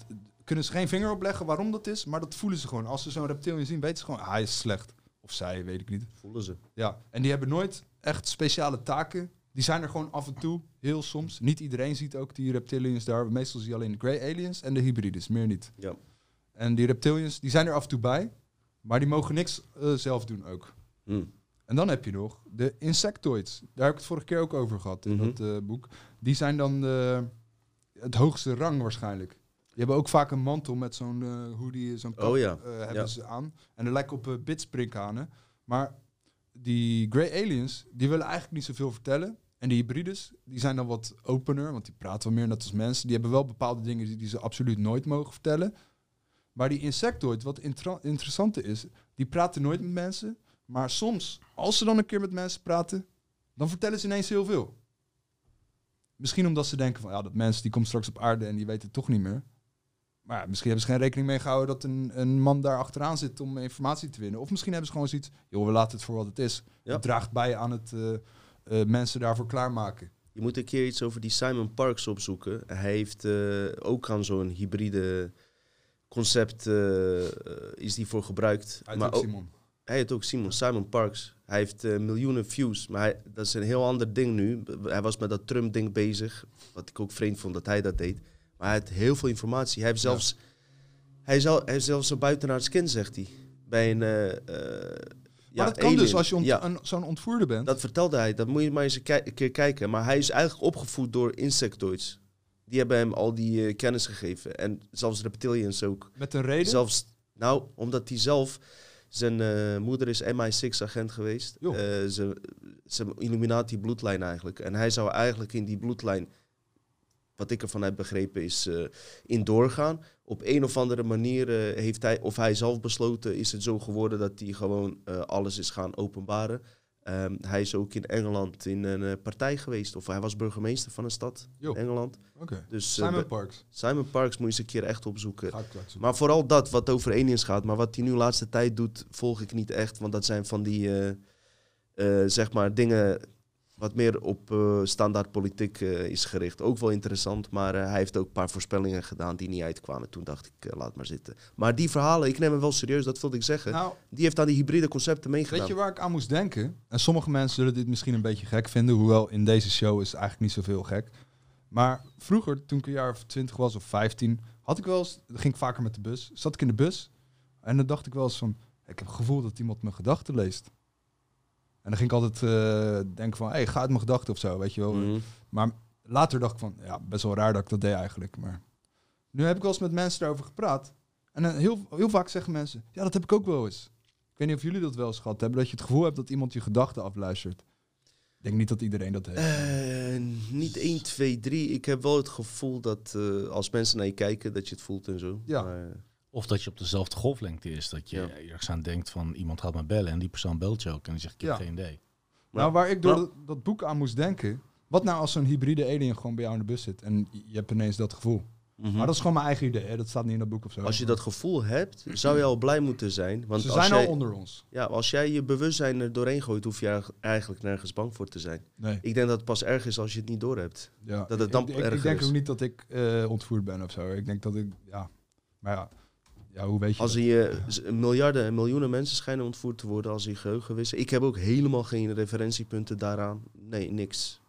kunnen ze geen vinger opleggen waarom dat is, maar dat voelen ze gewoon. Als ze zo'n reptilian zien, weten ze gewoon, ah, hij is slecht. Of zij, weet ik niet. Voelen ze. Ja, en die hebben nooit echt speciale taken. Die zijn er gewoon af en toe, heel soms. Niet iedereen ziet ook die reptilians daar. Meestal zie je alleen de grey aliens en de hybrides, meer niet. Ja. En die reptilians, die zijn er af en toe bij, maar die mogen niks eh, zelf doen ook. Hm. En dan heb je nog de insectoids. Daar heb ik het vorige keer ook over gehad in Mhm. dat eh, boek. Die zijn dan de, het hoogste rang waarschijnlijk. Die hebben ook vaak een mantel met zo'n eh hoodie, zo'n kap Oh ja, eh, hebben ja. ze aan. En dat lijkt op uh, bitsprinkhanen. Maar die grey aliens, die willen eigenlijk niet zoveel vertellen. En die hybrides, die zijn dan wat opener, want die praten wel meer net als mensen. Die hebben wel bepaalde dingen die, die ze absoluut nooit mogen vertellen. Maar die insectoid, wat interessante is, die praten nooit met mensen. Maar soms, als ze dan een keer met mensen praten, dan vertellen ze ineens heel veel. Misschien omdat ze denken van, ja, dat mensen die komt straks op aarde en die weten het toch niet meer. Maar misschien hebben ze geen rekening mee gehouden dat een, een man daar achteraan zit om informatie te winnen. Of misschien hebben ze gewoon zoiets, joh, we laten het voor wat het is. Ja. Het draagt bij aan het eh, eh, mensen daarvoor klaarmaken. Je moet een keer iets over die Simon Parks opzoeken. Hij heeft eh, ook aan zo'n hybride concept is die voor gebruikt. Uit maar ook Simon. hij heet ook Simon, Simon Parks. Hij heeft miljoenen views, maar hij, dat is een heel ander ding nu. Hij was met dat Trump-ding bezig, wat ik ook vreemd vond dat hij dat deed. Maar hij heeft heel veel informatie. Hij heeft Ja. zelfs, hij is al, hij heeft zelfs een buitenaards kind, zegt hij. Bij een... eh, eh, ja, maar dat kan dus als je ont- Ja. zo'n ontvoerder bent. Dat vertelde hij. Dat moet je maar eens een, ki- keer kijken. Maar hij is eigenlijk opgevoed door insectoids. Die hebben hem al die eh, kennis gegeven. En zelfs reptilians ook. met een reden. Zelfs, nou, omdat hij zelf... Zijn moeder is MI6-agent geweest. Eh, ze, zijn Illuminati-bloedlijn eigenlijk. En hij zou eigenlijk in die bloedlijn... Wat ik ervan heb begrepen is eh, in doorgaan. Op een of andere manier eh, heeft hij, of hij zelf besloten, is het zo geworden dat hij gewoon eh, alles is gaan openbaren. Ehm, hij is ook in Engeland in een partij geweest. Of hij was burgemeester van een stad in Engeland. Dus Simon Parks. Simon Parks moet je eens een keer echt opzoeken. Maar vooral dat wat over aliens gaat. Maar wat hij nu de laatste tijd doet, volg ik niet echt. Want dat zijn van die, zeg maar, dingen wat meer op eh, standaard politiek eh, is gericht. Ook wel interessant, maar eh, hij heeft ook een paar voorspellingen gedaan die niet uitkwamen. Toen dacht ik, laat maar zitten. Maar die verhalen, ik neem hem wel serieus, dat wilde ik zeggen. Nou, Die heeft aan die hybride concepten meegedaan. weet je waar ik aan moest denken? En sommige mensen zullen dit misschien een beetje gek vinden, hoewel in deze show is het eigenlijk niet zoveel gek. Maar vroeger, toen ik een jaar of 20 was of 15, had ik wel eens, ging ik vaker met de bus, zat ik in de bus en dan dacht ik wel eens van, ik heb het gevoel dat iemand mijn gedachten leest. En dan ging ik altijd eh, denken van, hey, ga uit mijn gedachten of zo, weet je wel. Mhm. Maar later dacht ik van, ja, best wel raar dat ik dat deed eigenlijk. Maar nu heb ik wel eens met mensen daarover gepraat. En dan heel, heel vaak zeggen mensen, ja, dat heb ik ook wel eens. Ik weet niet of jullie dat wel eens gehad hebben, dat je het gevoel hebt dat iemand je gedachten afluistert. Ik denk niet dat iedereen dat heeft. Eh, niet 1, 2, 3. Ik heb wel het gevoel dat eh, als mensen naar je kijken, dat je het voelt en zo. Ja. Maar, Of dat je op dezelfde golflengte is. Dat je Ja. ergens aan denkt van iemand gaat me bellen en die persoon belt je ook. En die zegt ik heb Ja. geen idee. nou, waar ik door dat, dat boek aan moest denken, wat nou als zo'n hybride alien gewoon bij jou in de bus zit en je hebt ineens dat gevoel. Mhm. Maar dat is gewoon mijn eigen idee, hè? dat staat niet in dat boek of zo. Als je dat gevoel hebt, zou je al blij moeten zijn. Want Ze als zijn jij, al onder ons. Ja, als jij je bewustzijn er doorheen gooit, hoef je eigenlijk nergens bang voor te zijn. Nee. Ik denk dat het pas erg is als je het niet doorhebt. Ja. Dat het dan ik, ik, ik denk is. ook niet dat ik eh, ontvoerd ben of zo. Ik denk dat ik, ja, maar ja, ja hoe weet je Als dat? z- miljarden en miljoenen mensen schijnen ontvoerd te worden als die geheugen wisselen. Ik heb ook helemaal geen referentiepunten daaraan. Nee, niks.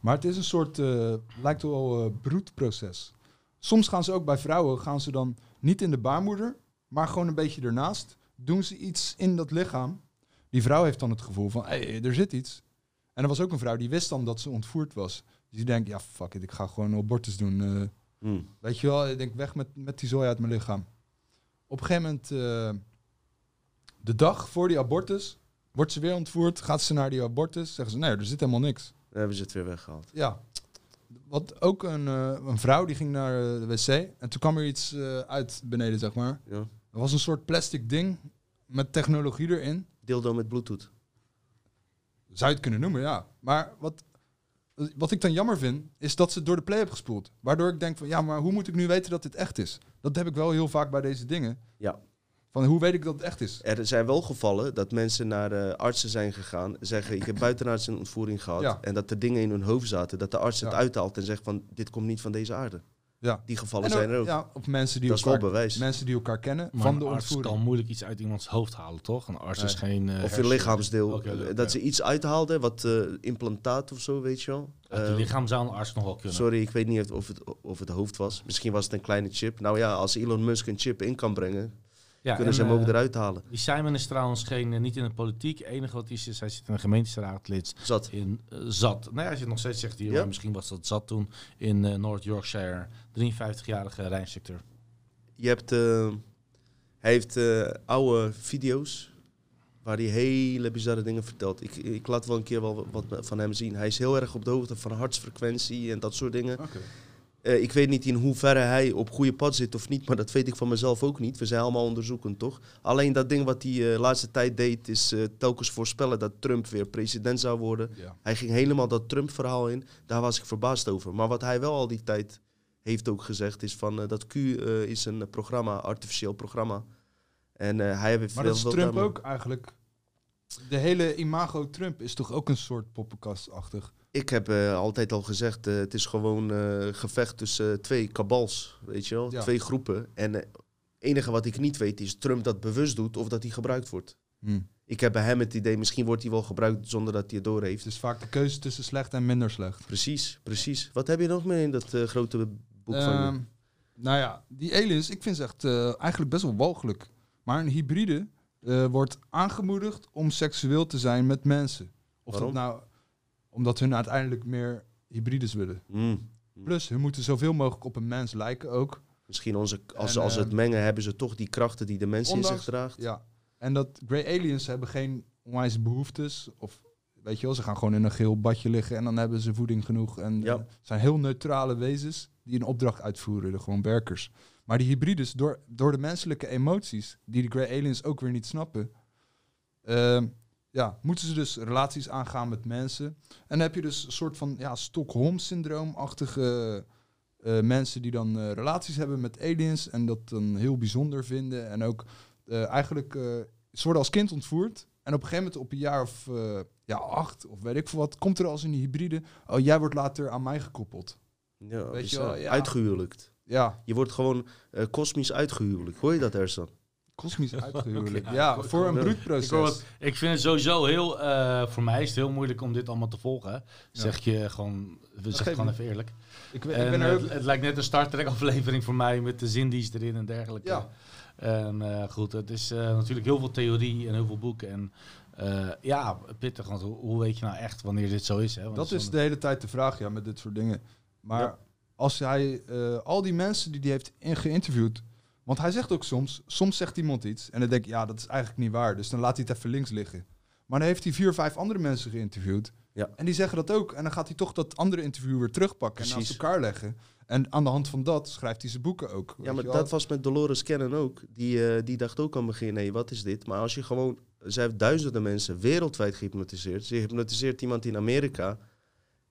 Maar het is een soort, eh, lijkt wel eh broedproces. Soms gaan ze ook bij vrouwen, gaan ze dan niet in de baarmoeder, maar gewoon een beetje ernaast. Doen ze iets in dat lichaam. Die vrouw heeft dan het gevoel van, hé, hey, er zit iets. En er was ook een vrouw die wist dan dat ze ontvoerd was. Dus die denkt, ja, fuck it, ik ga gewoon abortus doen. eh. Hm. Weet je wel, ik denk weg met, met die zooi uit mijn lichaam. Op een gegeven moment, eh, de dag voor die abortus, wordt ze weer ontvoerd. Gaat ze naar die abortus, zeggen ze, nee, er zit helemaal niks. Dan hebben ze het weer weggehaald. Ja. Wat ook een, eh, een vrouw die ging naar eh, de wc en toen kwam er iets uit beneden, zeg maar. Ja. Er was een soort plastic ding met technologie erin. Dildo met bluetooth. Zou je het kunnen noemen, ja. Maar wat, wat ik dan jammer vind, is dat ze het door de play heeft gespoeld. Waardoor ik denk van, ja, maar hoe moet ik nu weten dat dit echt is? Dat heb ik wel heel vaak bij deze dingen. Ja. Van, hoe weet ik dat het echt is? Er zijn wel gevallen dat mensen naar eh, artsen zijn gegaan. Zeggen, ik heb buitenaards een ontvoering gehad. Ja. En dat er dingen in hun hoofd zaten. Dat de arts het Ja. uithaalt en zegt van, dit komt niet van deze aarde. Ja. Die gevallen En zijn er ook. Ja, of mensen die, dat is wel elkaar, bewijs. mensen die elkaar kennen Maar van een de arts ontvoering. kan moeilijk iets uit iemands hoofd halen, toch? Een arts is geen... eh, Of je lichaamsdeel. Eh, dat ze iets uithaalden, wat eh, implantaat of zo, weet je wel. Eh, lichaam zou een arts nog wel kunnen. Sorry, ik weet niet of het, of het hoofd was. Misschien was het een kleine chip. Nou ja, als Elon Musk een chip in kan brengen, Ja, kunnen en, ze hem ook eh, eruit halen. Die Simon is trouwens geen, eh, niet in de politiek. Het enige wat hij is, is hij zit in een gemeenteraadlid Zat. in eh, Zat. Nou ja, hij zit nog steeds, zegt hij, Ja. misschien was dat Zat toen in eh North Yorkshire. 53-jarige Rijnstructeur. Je hebt, hij heeft oude video's waar hij hele bizarre dingen vertelt. Ik, ik laat wel een keer wel wat van hem zien. Hij is heel erg op de hoogte van hartsfrequentie en dat soort dingen. Eh, ik weet niet in hoeverre hij op goede pad zit of niet, maar dat weet ik van mezelf ook niet. We zijn allemaal onderzoekend, toch? Alleen dat ding wat hij de laatste tijd deed, is eh, telkens voorspellen dat Trump weer president zou worden. Ja. Hij ging helemaal dat Trump-verhaal in. Daar was ik verbaasd over. Maar wat hij wel al die tijd heeft ook gezegd, is van eh, dat Q eh, is een programma, artificieel programma. En eh, hij heeft Maar veel- dat is Trump ook eigenlijk. De hele imago Trump is toch ook een soort poppenkastachtig. Ik heb eh, altijd al gezegd, eh, het is gewoon eh, gevecht tussen twee kabals, weet je wel, Ja. twee groepen. En het enige wat ik niet weet is Trump dat bewust doet of dat hij gebruikt wordt. Hm. Ik heb bij hem het idee, misschien wordt hij wel gebruikt zonder dat hij het doorheeft. Het is vaak de keuze tussen slecht en minder slecht. Precies, precies. Wat heb je nog meer in dat grote boek van je? Ehm, nou ja, die aliens, ik vind ze echt eigenlijk best wel walgelijk. Maar een hybride wordt aangemoedigd om seksueel te zijn met mensen. Of Waarom? dat nou omdat hun uiteindelijk meer hybrides willen. Mm. Plus, hun moeten zoveel mogelijk op een mens lijken ook. Misschien onze, als, En, als ze het ehm, mengen, hebben ze toch die krachten die de mens in zich draagt. Ja. En dat Grey Aliens hebben geen onwijs behoeftes. Of weet je wel, ze gaan gewoon in een geel badje liggen en dan hebben ze voeding genoeg. En Ja. eh, zijn heel neutrale wezens die een opdracht uitvoeren, de gewoon werkers. Maar die hybrides, door, door de menselijke emoties, die de Grey Aliens ook weer niet snappen, ehm, ja, moeten ze dus relaties aangaan met mensen. En dan heb je dus een soort van ja, Stockholm-syndroom-achtige eh, mensen die dan eh, relaties hebben met aliens en dat dan heel bijzonder vinden. En ook eh, eigenlijk, eh, ze worden als kind ontvoerd. En op een gegeven moment, op een jaar of eh, ja, acht of weet ik veel wat, komt er als een hybride. Oh, jij wordt later aan mij gekoppeld. Ja, Weet dus, je wel, eh, ja. Uitgehuwelijkt. Ja, Je wordt gewoon eh, kosmisch uitgehuwelijkt. Hoor je dat, Ersan? Kosmisch uitgehuwelijk. Ja, voor een broedproces. Ik, ik vind het sowieso heel, eh, voor mij is het heel moeilijk om dit allemaal te volgen. Zeg je gewoon, het gewoon even eerlijk. Ik, ben- En, ik ben eh, er het, ook... het lijkt net een Star Trek aflevering voor mij met de zindies erin en dergelijke. Ja. En eh, goed, het is eh, natuurlijk heel veel theorie en heel veel boeken. En eh, ja, pittig, want hoe, hoe weet je nou echt wanneer dit zo is? Hè? Want Dat is de hele tijd de vraag, ja, met dit soort dingen. Maar Ja. als hij eh, al die mensen die hij heeft geïnterviewd... Want hij zegt ook soms, soms zegt iemand iets en dan denk ik, ja, dat is eigenlijk niet waar. Dus dan laat hij het even links liggen. Maar dan heeft hij vier, vijf andere mensen geïnterviewd. Ja. En die zeggen dat ook. En dan gaat hij toch dat andere interview weer terugpakken en naast elkaar leggen. En aan de hand van dat schrijft hij zijn boeken ook. Ja, maar dat was met Dolores Cannon ook. Die, eh, die dacht ook aan het begin, nee, wat is dit? Maar als je gewoon... Zij heeft duizenden mensen wereldwijd gehypnotiseerd. Ze hypnotiseert iemand in Amerika.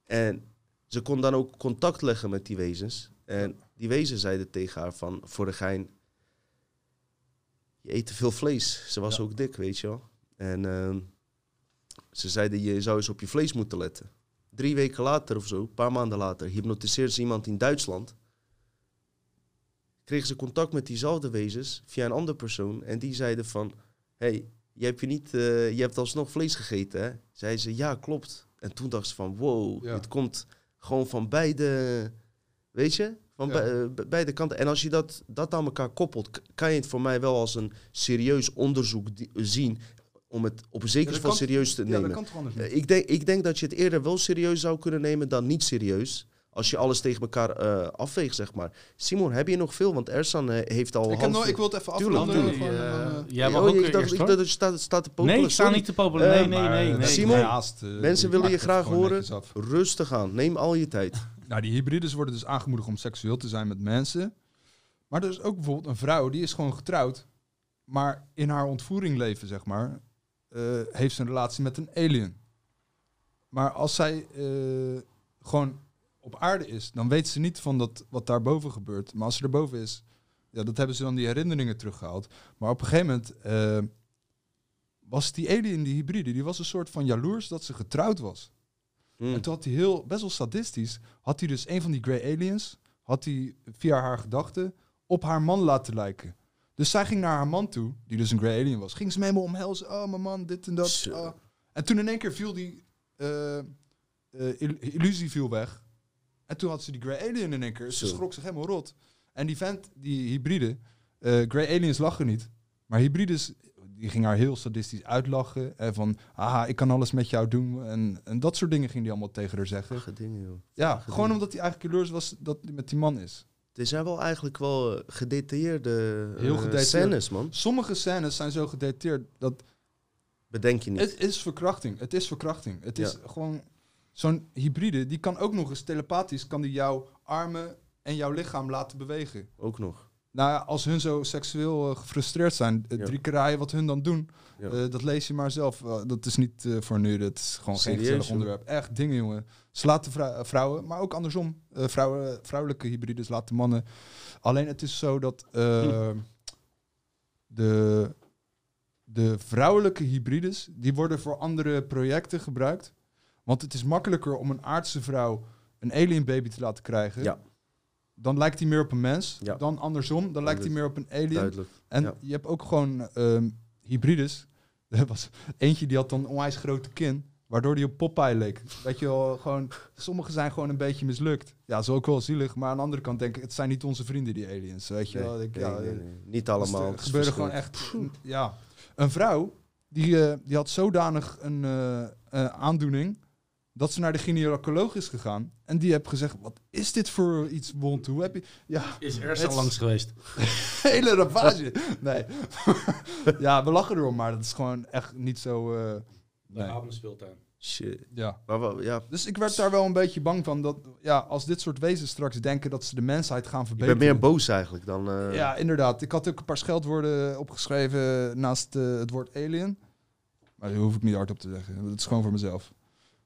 En ze kon dan ook contact leggen met die wezens. En die wezens zeiden tegen haar van, voor de gein... Je eet te veel vlees. Ze was Ja. ook dik, weet je wel. En ehm, ze zeiden, je zou eens op je vlees moeten letten. Drie weken later of zo, een paar maanden later, hypnotiseerde ze iemand in Duitsland kregen ze contact met diezelfde wezens via een andere persoon. En die zeiden van, hey, je hebt, je niet, eh, je hebt alsnog vlees gegeten, hè? Zeiden ze, ja, klopt. En toen dacht ze van, wow, Ja. het komt gewoon van beide, weet je? Van Ja. be- eh, be- beide kanten. En als je dat, dat aan elkaar koppelt, kan je het voor mij wel als een serieus onderzoek di- zien. Om het op een Ja, zekere dat van serieus te Ja, nemen. dat kan toch anders niet? Eh, Ik denk, ik denk dat je het eerder wel serieus zou kunnen nemen dan niet serieus. Als je alles tegen elkaar eh, afweegt, zeg maar. Simon, heb je nog veel? Want Ersan eh, heeft al... ik, heb nog, ik wil het even afronden. eh, eh, jij Oh, mag ook ik dacht, eerst, ik hoor. dacht dat je staat, staat te popelen. Nee, ik sta niet te popelen. Nee, Eh, nee, nee. eh, nee. Simon? nee, haast, eh, Mensen ik willen je graag horen. Rustig aan. Neem al je tijd. Nou, die hybrides worden dus aangemoedigd om seksueel te zijn met mensen. Maar er is ook bijvoorbeeld een vrouw die is gewoon getrouwd. Maar in haar ontvoering leven, zeg maar, eh, heeft ze een relatie met een alien. Maar als zij eh, gewoon op aarde is, dan weet ze niet van dat, wat daarboven gebeurt. Maar als ze erboven is, ja, dat hebben ze dan die herinneringen teruggehaald. Maar op een gegeven moment eh, was die alien, die hybride, die was een soort van jaloers dat ze getrouwd was. Hm. En toen had hij heel, best wel sadistisch, had hij dus een van die grey aliens, had hij via haar gedachten op haar man laten lijken. Dus zij ging naar haar man toe, die dus een grey alien was. Ging ze me helemaal omhelzen. Oh, mijn man, dit en dat. Oh. En toen in één keer viel die eh, eh, il- illusie viel weg. En toen had ze die grey alien in één keer. Ze schrok zich helemaal rot. En die vent, die hybride, eh grey aliens lachen niet. Maar hybrides, die ging haar heel sadistisch uitlachen. En van, haha, ik kan alles met jou doen. En, en dat soort dingen ging die allemaal tegen haar zeggen. Joh. Ja, gewoon omdat hij eigenlijk jaloers was dat hij met die man is. Er zijn wel eigenlijk wel eh, gedetailleerde eh, Heel gedetailleerd. scènes, man. Sommige scènes zijn zo gedetailleerd dat Bedenk je niet. het is verkrachting. Het is verkrachting. Het is gewoon zo'n hybride. Die kan ook nog eens telepathisch, kan die jouw armen en jouw lichaam laten bewegen. Ook nog. Nou ja, als hun zo seksueel eh, gefrustreerd zijn, eh, Ja. drie keer wat hun dan doen, Ja. eh, dat lees je maar zelf. Dat is niet voor nu, dat is gewoon geen gezellig onderwerp. Echt dingen, jongen. Ze laten vrou- vrouwen, maar ook andersom. Vrouwen, vrouwelijke hybrides laten mannen. Alleen het is zo dat Hm. de, de vrouwelijke hybrides, die worden voor andere projecten gebruikt. Want het is makkelijker om een aardse vrouw een alien baby te laten krijgen. Ja. Dan lijkt hij meer op een mens. Ja. Dan andersom, dan lijkt hij meer op een alien. Duidelijk. En Ja. je hebt ook gewoon ehm, hybrides. Er was eentje die had dan onwijs grote kin, waardoor die op Popeye leek. Weet je wel, gewoon, sommige zijn gewoon een beetje mislukt. Ja, zo ook wel zielig, maar aan de andere kant denk ik, het zijn niet onze vrienden, die aliens. Weet je Nee, wel, Ik- nee, ja, nee. Niet allemaal. Het gebeurde gewoon echt, ja. Een vrouw, die, eh, die had zodanig een eh, eh, aandoening, dat ze naar de gynaecoloog is gegaan. En die heeft gezegd, wat is dit voor iets wond? Hoe heb je... Ja, Is er zo langs geweest. hele ravage. Nee. ja, we lachen erom, maar dat is gewoon echt niet zo... eh, De nee. avondspeeltuin. Shit. Ja. Maar wel, ja, Dus ik werd daar wel een beetje bang van dat ja, als dit soort wezens straks denken dat ze de mensheid gaan ik verbeteren. ben meer boos eigenlijk dan... eh, Ja, inderdaad. Ik had ook een paar scheldwoorden opgeschreven naast eh, het woord alien. Maar dat hoef ik niet hardop te zeggen. Dat is gewoon voor mezelf.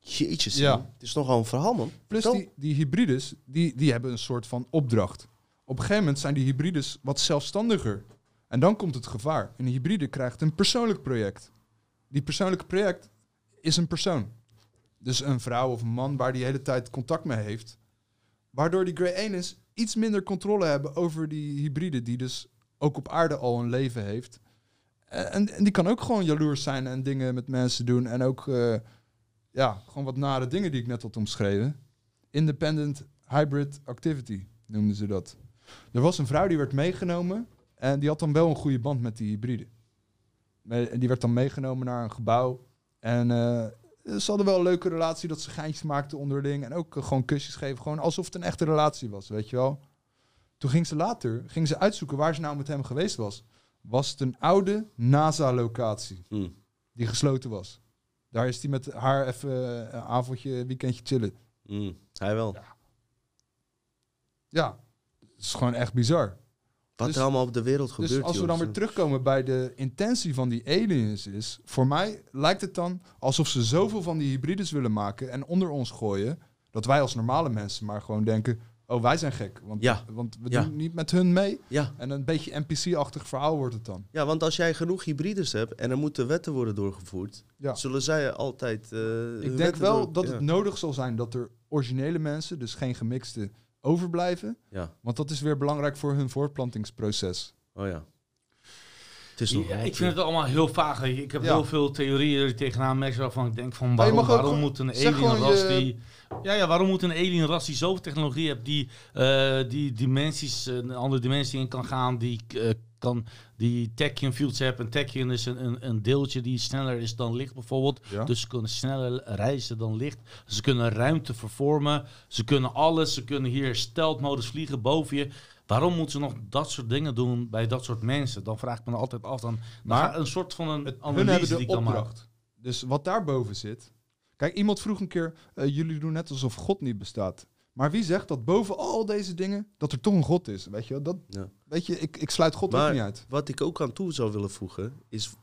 Jeetjes, Ja. het is nogal een verhaal, man. Plus die, die hybrides, die, die hebben een soort van opdracht. Op een gegeven moment zijn die hybrides wat zelfstandiger. En dan komt het gevaar. Een hybride krijgt een persoonlijk project. Die persoonlijke project is een persoon. Dus een vrouw of een man waar die hele tijd contact mee heeft. Waardoor die Grey Aliens iets minder controle hebben over die hybride die dus ook op aarde al een leven heeft. En, en die kan ook gewoon jaloers zijn en dingen met mensen doen. En ook eh, ja, gewoon wat nare dingen die ik net had omschreven. Independent Hybrid Activity noemden ze dat. Er was een vrouw die werd meegenomen en die had dan wel een goede band met die hybride. En die werd dan meegenomen naar een gebouw. En eh, ze hadden wel een leuke relatie dat ze geintjes maakten onderling. En ook eh, gewoon kusjes geven. Gewoon alsof het een echte relatie was, weet je wel. Toen ging ze later ging ze uitzoeken waar ze nou met hem geweest was. Was het een oude NASA-locatie Hm. die gesloten was. Daar is hij met haar even eh, een avondje, weekendje chillen. Hm. Hij wel. Ja, het is gewoon echt bizar. Wat Dus- er allemaal op de wereld gebeurt, Dus als we dan jongens. weer terugkomen bij de intentie van die aliens is, voor mij lijkt het dan alsof ze zoveel van die hybrides willen maken en onder ons gooien, dat wij als normale mensen maar gewoon denken, oh wij zijn gek, want, Ja. want we Ja. doen niet met hun mee. Ja. En een beetje NPC-achtig verhaal wordt het dan. ja, want als jij genoeg hybrides hebt en er moeten wetten worden doorgevoerd, Ja. zullen zij altijd. eh, Ik denk wel door- dat ja. het nodig zal zijn dat er originele mensen, dus geen gemixte, overblijven. Ja, Want dat is weer belangrijk voor hun voortplantingsproces. oh ja. Het is nog Ja, ik vind het allemaal heel vaag. Ik heb Ja. heel veel theorieën er tegenaan merken waarvan ik denk van waarom, waarom moet een alien ras die... Ja, ja, waarom moet een alien ras die zoveel technologie heeft, die, eh, die dimensies, eh, een andere dimensie in kan gaan, die eh, kan die tachyon fields hebben. Een tachyon is een, een, een deeltje die sneller is dan licht bijvoorbeeld. Ja. Dus ze kunnen sneller reizen dan licht. Ze kunnen ruimte vervormen. Ze kunnen alles. Ze kunnen hier stealth-modus vliegen boven je. Waarom moeten ze nog dat soort dingen doen bij dat soort mensen? Dan vraag ik me altijd af. Dan, Maar een soort van een Het, analyse die ik dan maak. Dus wat daarboven zit. Kijk, iemand vroeg een keer: eh, jullie doen net alsof God niet bestaat. Maar wie zegt dat boven al deze dingen dat er toch een God is? Weet je, wel? dat, Ja. weet je ik, ik sluit God ook Maar- niet uit. Wat ik ook aan toe zou willen voegen, is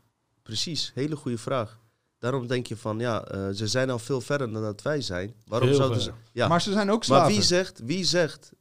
precies, hele goede vraag. Daarom denk je van, ja, eh, ze zijn al veel verder dan dat wij zijn. Waarom zouden ze... Ja, maar, Maar ze zijn ook slaven. wie, zegt, wie zegt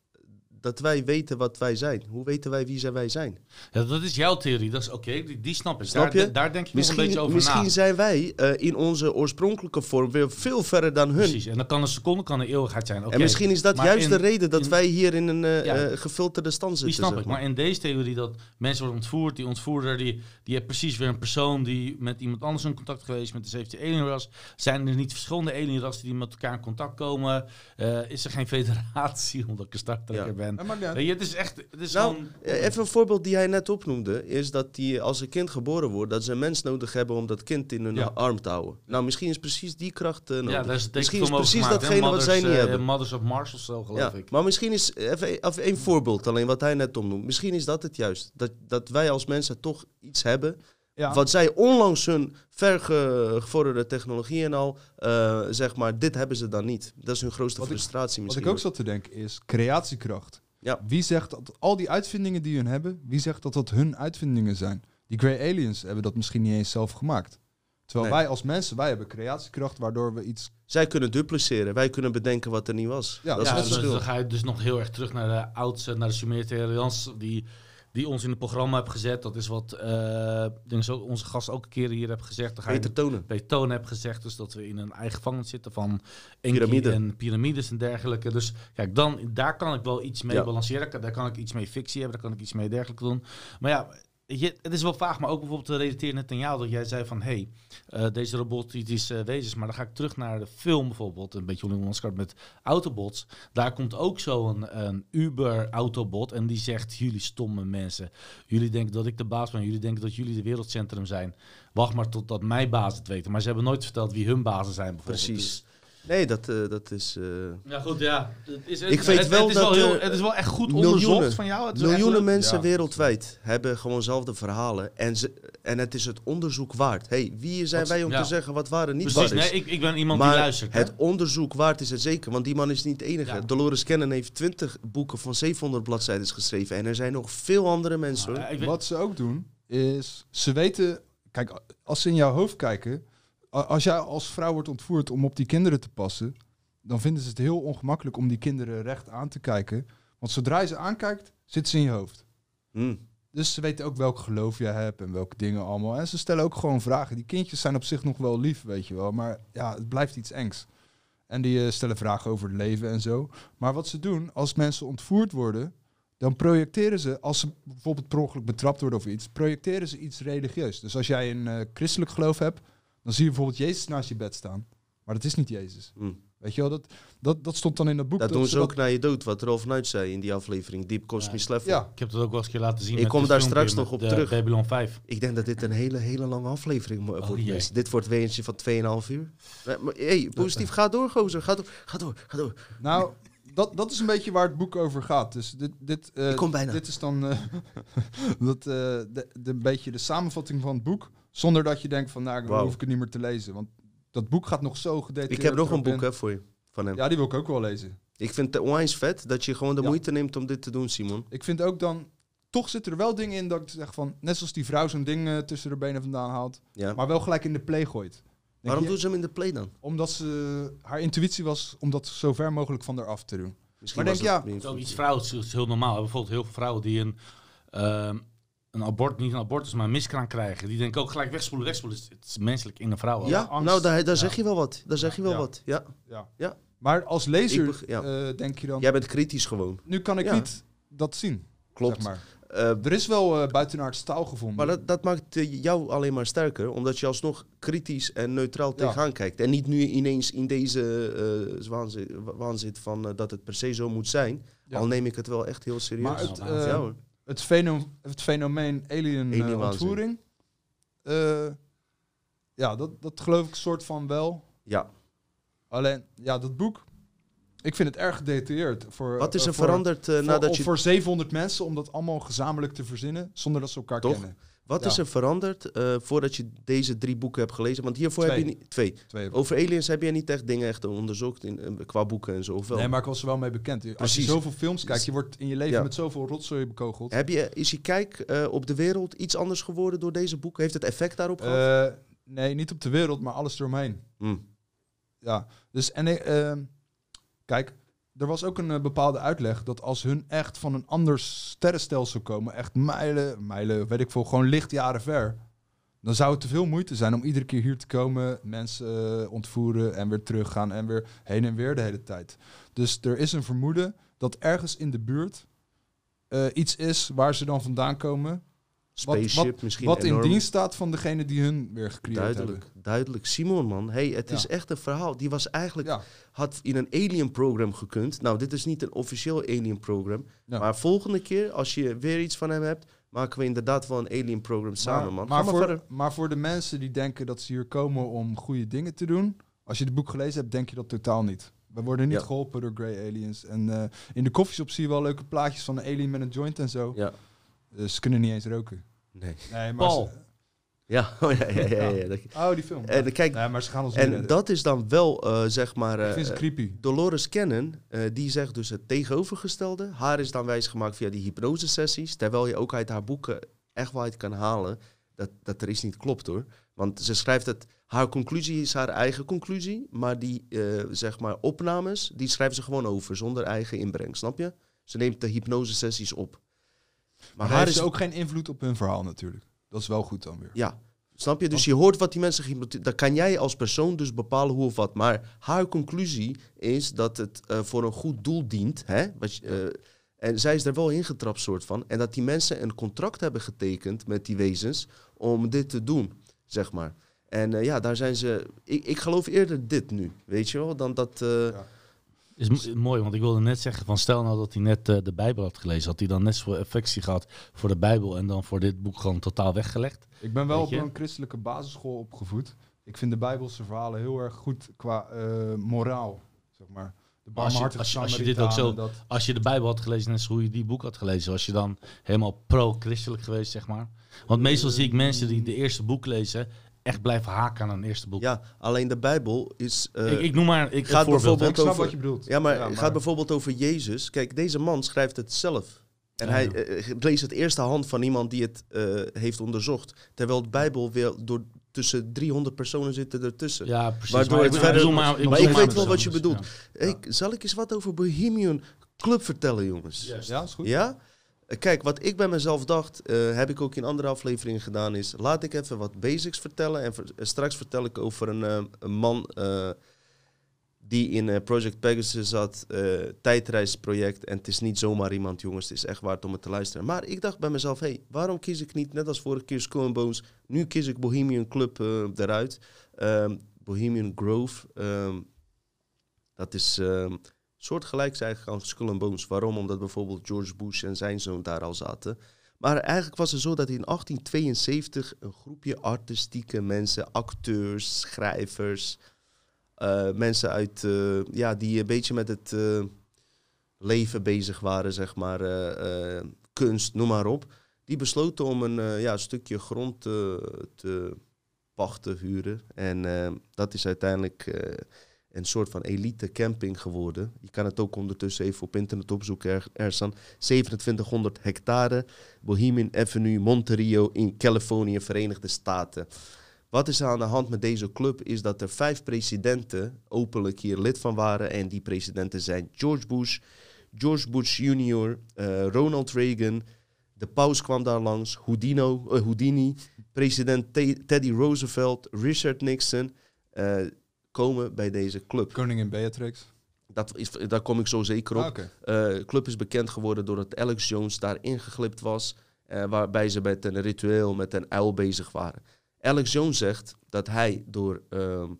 dat wij weten wat wij zijn? Hoe weten wij wie zij- wij zijn? Ja, dat is jouw theorie. Dat is oké. Die, die snap ik. Snap daar, je? daar denk je nog een beetje Misschien, over misschien na. zijn wij eh, in onze oorspronkelijke vorm weer veel verder dan hun. Precies. En dan kan een seconde kan een eeuwigheid zijn. En misschien is dat Maar juist in- de reden dat in- wij hier in een eh, Ja. eh, gefilterde stand Die zitten. snap zeg ik. Maar in deze theorie dat mensen worden ontvoerd, die ontvoerder, die, die heeft precies weer een persoon die met iemand anders in contact geweest met de 17 alienras. Zijn er niet verschillende alienrassen die met elkaar in contact komen? Is er geen federatie, omdat ik een starttrekker Ja. ben? Dat maakt niet uit. Weet je, het is echt, het is Nou, gewoon... Eh, Even een voorbeeld die hij net opnoemde, is dat die als een kind geboren wordt, dat ze een mens nodig hebben om dat kind in hun Ja. arm te houden. Nou, misschien is precies die kracht eh, nodig. ja, daar is het misschien is precies gemaakt, datgene wat zij niet eh, hebben. Mothers of Mars of zo, geloof Ja, ik. maar misschien is, even, even één voorbeeld alleen wat hij net opnoemt. Misschien is dat het juist. Dat, dat wij als mensen toch iets hebben, Ja. wat zij onlangs hun vergevorderde technologie en al, eh, zeg maar, dit hebben ze dan niet. Dat is hun grootste Wat ik- frustratie Wat misschien. ik ook zat te denken is creatiekracht. Ja. Wie zegt dat al die uitvindingen die hun hebben, wie zegt dat dat hun uitvindingen zijn? Die Grey Aliens hebben dat misschien niet eens zelf gemaakt. Terwijl Nee. wij als mensen, wij hebben creatiekracht waardoor we iets... Zij kunnen dupliceren, wij kunnen bedenken wat er niet was. Ja, dat is ja, het dus verschil. dan ga je dus nog heel erg terug naar de oudste, naar de Sumeer-Theorians die, die ons in het programma hebben gezet. Dat is wat eh, denk zo onze gast ook een keer hier heeft gezegd. Dan ga je Beter tonen. Betoon heb gezegd, dus dat we in een eigen gevangenis zitten van Piramide. en piramides en dergelijke. Dus kijk, dan, daar kan ik wel iets mee Ja. balanceren. Daar kan ik iets mee fictie hebben, daar kan ik iets mee dergelijke doen. Maar ja, je, het is wel vaag, maar ook bijvoorbeeld te relateren net aan jou, dat jij zei van, hé, hey, eh, deze robotische wezens, maar dan ga ik terug naar de film bijvoorbeeld, een beetje Oscar met Autobots. Daar komt ook zo'n een Uber-Autobot en die zegt, jullie stomme mensen, jullie denken dat ik de baas ben, jullie denken dat jullie de wereldcentrum zijn. Wacht maar totdat mijn baas het weten. Maar ze hebben nooit verteld wie hun bazen zijn bijvoorbeeld. Precies. Dus- Nee, dat, eh, dat is... eh, ja, goed, ja. Het is, het, Ik weet het, wel het is dat, wel heel, het is wel echt goed miljoenen- onderzocht van jou. Het miljoenen mensen Ja. wereldwijd hebben gewoon dezelfde verhalen. En, ze, en het is het onderzoek waard. hey, wie zijn Wat- wij om ja. te zeggen wat waar en niet Precies, waar is? nee, ik, ik ben iemand maar die luistert. hè. het onderzoek waard is het zeker. Want die man is niet de enige. Ja. Dolores Cannon heeft 20 boeken van 700 bladzijden geschreven. En er zijn nog veel andere mensen. Nou, Wat ze ook doen, is ze weten... Kijk, als ze in jouw hoofd kijken, als jij als vrouw wordt ontvoerd om op die kinderen te passen, dan vinden ze het heel ongemakkelijk om die kinderen recht aan te kijken. Want zodra je ze aankijkt, zit ze in je hoofd. Hm. Dus ze weten ook welk geloof jij hebt en welke dingen allemaal. En ze stellen ook gewoon vragen. Die kindjes zijn op zich nog wel lief, weet je wel. Maar ja, het blijft iets engs. En die eh, stellen vragen over het leven en zo. Maar wat ze doen, als mensen ontvoerd worden, dan projecteren ze, als ze bijvoorbeeld per ongeluk betrapt worden of iets, projecteren ze iets religieus. Dus als jij een eh, christelijk geloof hebt, dan zie je bijvoorbeeld Jezus naast je bed staan. Maar dat is niet Jezus. Hm. Weet je wel, dat, dat, dat stond dan in dat boek. Dat doen ze dat- ook naar je dood, wat Rolf Nuit zei in die aflevering, Deep Cosmic Level. Ja, Ik heb dat ook wel eens een keer laten zien. Ik kom het daar straks nog op terug. Babylon 5. Ik denk dat dit een hele, hele lange aflevering wordt. jee. mensen. Dit wordt weer eentje van 2,5 uur. Nee, maar, hey, positief, ga door, gozer. Ga door, ga door, ga door. Nou, dat, dat is een beetje waar het boek over gaat. Dus dit, dit, eh, Ik kom bijna. dit is dan eh, dat, eh, de, de, een beetje de samenvatting van het boek. Zonder dat je denkt van, nou, hoef ik het niet meer te lezen. Want dat boek gaat nog zo gedetailleerd Ik heb nog een boek hè, voor je, van hem. Ja, die wil ik ook wel lezen. Ik vind het onwijs vet dat je gewoon de Ja. moeite neemt om dit te doen, Simon. Ik vind ook dan... Toch zitten er wel dingen in dat ik zeg van... Net zoals die vrouw zo'n ding eh, tussen haar benen vandaan haalt. Ja. Maar wel gelijk in de play gooit. Denk Waarom je- doen ze hem in de play dan? Omdat ze... Haar intuïtie was om dat zo ver mogelijk van haar af te doen. Misschien Maar denk, ja, Het is ook iets is heel normaal. Bijvoorbeeld heel veel vrouwen die een, ehm, een abort, niet een abortus, maar een miskraam krijgen. Die denken ook gelijk wegspoelen, wegspoelen. Het is- menselijk in een vrouw. Ja, angst. nou, daar, daar Ja. zeg je wel wat. Daar zeg je wel Ja. wat. Ja. Ja. Ja. Maar als lezer Ik beg- ja. eh, denk je dan... Jij bent kritisch gewoon. Nu kan ik Ja. niet dat zien. Klopt. Zeg maar. Eh, Er is wel uh, buitenaards staal gevonden. maar dat, dat maakt jou alleen maar sterker, omdat je alsnog kritisch en neutraal Ja. tegenaan kijkt. En niet nu ineens in deze eh, waanzin, waanzin van dat het per se zo moet zijn. Ja. Al neem ik het wel echt heel serieus. Maar het, Het, feno- het fenomeen alien, eh, ontvoering. eh, ja, dat, dat geloof ik soort van wel. ja. Alleen, ja, dat boek. Ik vind het erg gedetailleerd. Voor, Wat is eh, er voor- veranderd voor, nadat je... voor 700 mensen om dat allemaal gezamenlijk te verzinnen. Zonder dat ze elkaar Toch? kennen. Wat Ja. is er veranderd eh, voordat je deze drie boeken hebt gelezen? Want hiervoor heb je niet... Twee. Twee. Over aliens heb je niet echt dingen echt onderzocht in, eh, qua boeken en zo. of wel? Nee, maar ik was er wel mee bekend. Als je zoveel films kijkt, je wordt in je leven Ja. met zoveel rotzooi bekogeld. Heb je, is je kijk eh, op de wereld iets anders geworden door deze boeken? Heeft het effect daarop gehad? Eh, nee, niet op de wereld, maar alles eromheen. Hm. Ja, dus en ik, ehm, kijk, er was ook een eh, bepaalde uitleg dat als hun echt van een ander sterrenstelsel komen, echt mijlen, mijlen, weet ik veel, gewoon lichtjaren ver, dan zou het te veel moeite zijn om iedere keer hier te komen, mensen eh, ontvoeren en weer teruggaan en weer heen en weer de hele tijd. Dus er is een vermoeden dat ergens in de buurt eh, iets is waar ze dan vandaan komen, wat- misschien wat in dienst staat van degene die hun weer gecreëerd Duidelijk, duidelijk. Simon, man. Hey, het is Ja. echt een verhaal. Die was eigenlijk... hebben. Had in een alien-program gekund. Nou, dit is niet een officieel alien-program. Ja. Maar volgende keer, als je weer iets van hem hebt... maken we inderdaad wel een alien-program samen, man. Ga Maar, maar voor, verder. maar voor de mensen die denken dat ze hier komen om goede dingen te doen, als je het boek gelezen hebt, denk je dat totaal niet. We worden niet Ja. geholpen door Grey Aliens. En eh, in de koffieshop zie je wel leuke plaatjes van een alien met een joint en zo. Ja. Dus ze kunnen niet eens roken. Nee. Nee, maar Paul. ze- Ja, oh, ja, ja, ja. oh, die film. En kijk, nee, maar ze gaan ons en dat is dan wel, eh, zeg maar... Ik eh, vind ze creepy. Dolores Cannon, eh, die zegt dus het tegenovergestelde. Haar is dan wijsgemaakt via die hypnosesessies. Terwijl je ook uit haar boeken echt wel uit kan halen dat, dat er iets niet klopt hoor. Want ze schrijft het, haar conclusie is haar eigen conclusie. Maar die eh, zeg maar opnames, die schrijft ze gewoon over zonder eigen inbreng, snap je? Ze neemt de hypnosesessies op. Maar, Maar haar heeft is ze ook geen invloed op hun verhaal natuurlijk. Dat is wel goed dan weer. ja, snap je? Dus je hoort wat die mensen. Dan kan jij als persoon dus bepalen hoe of wat. Maar haar conclusie is dat het eh, voor een goed doel dient. Hè? Wat eh, en zij is er wel ingetrapt, soort van. En dat die mensen een contract hebben getekend met die wezens om dit te doen, zeg maar. En eh, ja, daar zijn ze. Ik, ik geloof eerder dit nu, weet je wel, dan dat. Ja. Is mo- mooi, want ik wilde net zeggen van stel nou dat hij net eh, de Bijbel had gelezen, had hij dan net zoveel affectie gehad voor de Bijbel en dan voor dit boek gewoon totaal weggelegd. Ik ben wel op een christelijke basisschool opgevoed. Ik vind de Bijbelse verhalen heel erg goed qua eh, moraal, zeg maar. De als je- als je- als je dit ook zo- dat- Als je de Bijbel had gelezen, net zoals hoe je die boek had gelezen, was je dan helemaal pro-christelijk geweest, zeg maar. Want meestal zie ik mensen die de eerste boek lezen, echt blijven haken aan een eerste boek. ja, alleen de Bijbel is. eh, ik, ik noem maar ik, gaat bijvoorbeeld Ik snap over- wat je bedoelt. Ja, maar het gaat bijvoorbeeld over Jezus. Kijk, deze man schrijft het zelf. En Ja, hij ja. eh, leest het eerste hand van iemand die het eh, heeft onderzocht. Terwijl de Bijbel weer door tussen 300 personen zitten ertussen. Ja, precies. Waardoor Maar het ik verder- maar ik weet wel wat je bedoelt. ja. Hey, zal ik eens wat over Bohemian Club vertellen, jongens? Ja, is goed. Ja? Eh, Kijk, wat ik bij mezelf dacht, eh, heb ik ook in andere afleveringen gedaan, is laat ik even wat basics vertellen. En eh, straks vertel ik over een, een man die in Project Pegasus zat, tijdreisproject. En het is niet zomaar iemand, jongens, het is echt waard om het te luisteren. Maar ik dacht bij mezelf, hey, waarom kies ik niet, net als vorige keer Skull Bones, nu kies ik Bohemian Club eruit. Ehm, Bohemian Grove, ehm, dat is... ehm, soortgelijk zijn eigenlijk aan Skull and Bones. Waarom? Omdat bijvoorbeeld George Bush en zijn zoon daar al zaten. Maar eigenlijk was het zo dat in 1872 een groepje artistieke mensen, acteurs, schrijvers, eh, mensen uit, eh, ja, die een beetje met het eh, leven bezig waren, zeg maar, kunst, noem maar op. Die besloten om een ja, stukje grond te, te pachten, huren. En dat is uiteindelijk een soort van elite camping geworden. Je kan het ook ondertussen even op internet opzoeken. Er, er staan 2700 hectare. Bohemian Avenue, Monterey in Californië, Verenigde Staten. Wat is er aan de hand met deze club is dat er vijf presidenten openlijk hier lid van waren. En die presidenten zijn George Bush, George Bush Jr., eh, Ronald Reagan. De paus kwam daar langs, Houdino, eh, Houdini, president Te- Teddy Roosevelt, Richard Nixon. eh, komen bij deze club. Koningin Beatrix. Dat is, daar kom ik zo zeker op. Ah. De club is bekend geworden doordat Alex Jones daar ingeglipt was. eh, waarbij ze met een ritueel met een uil bezig waren. Alex Jones zegt dat hij door, ehm,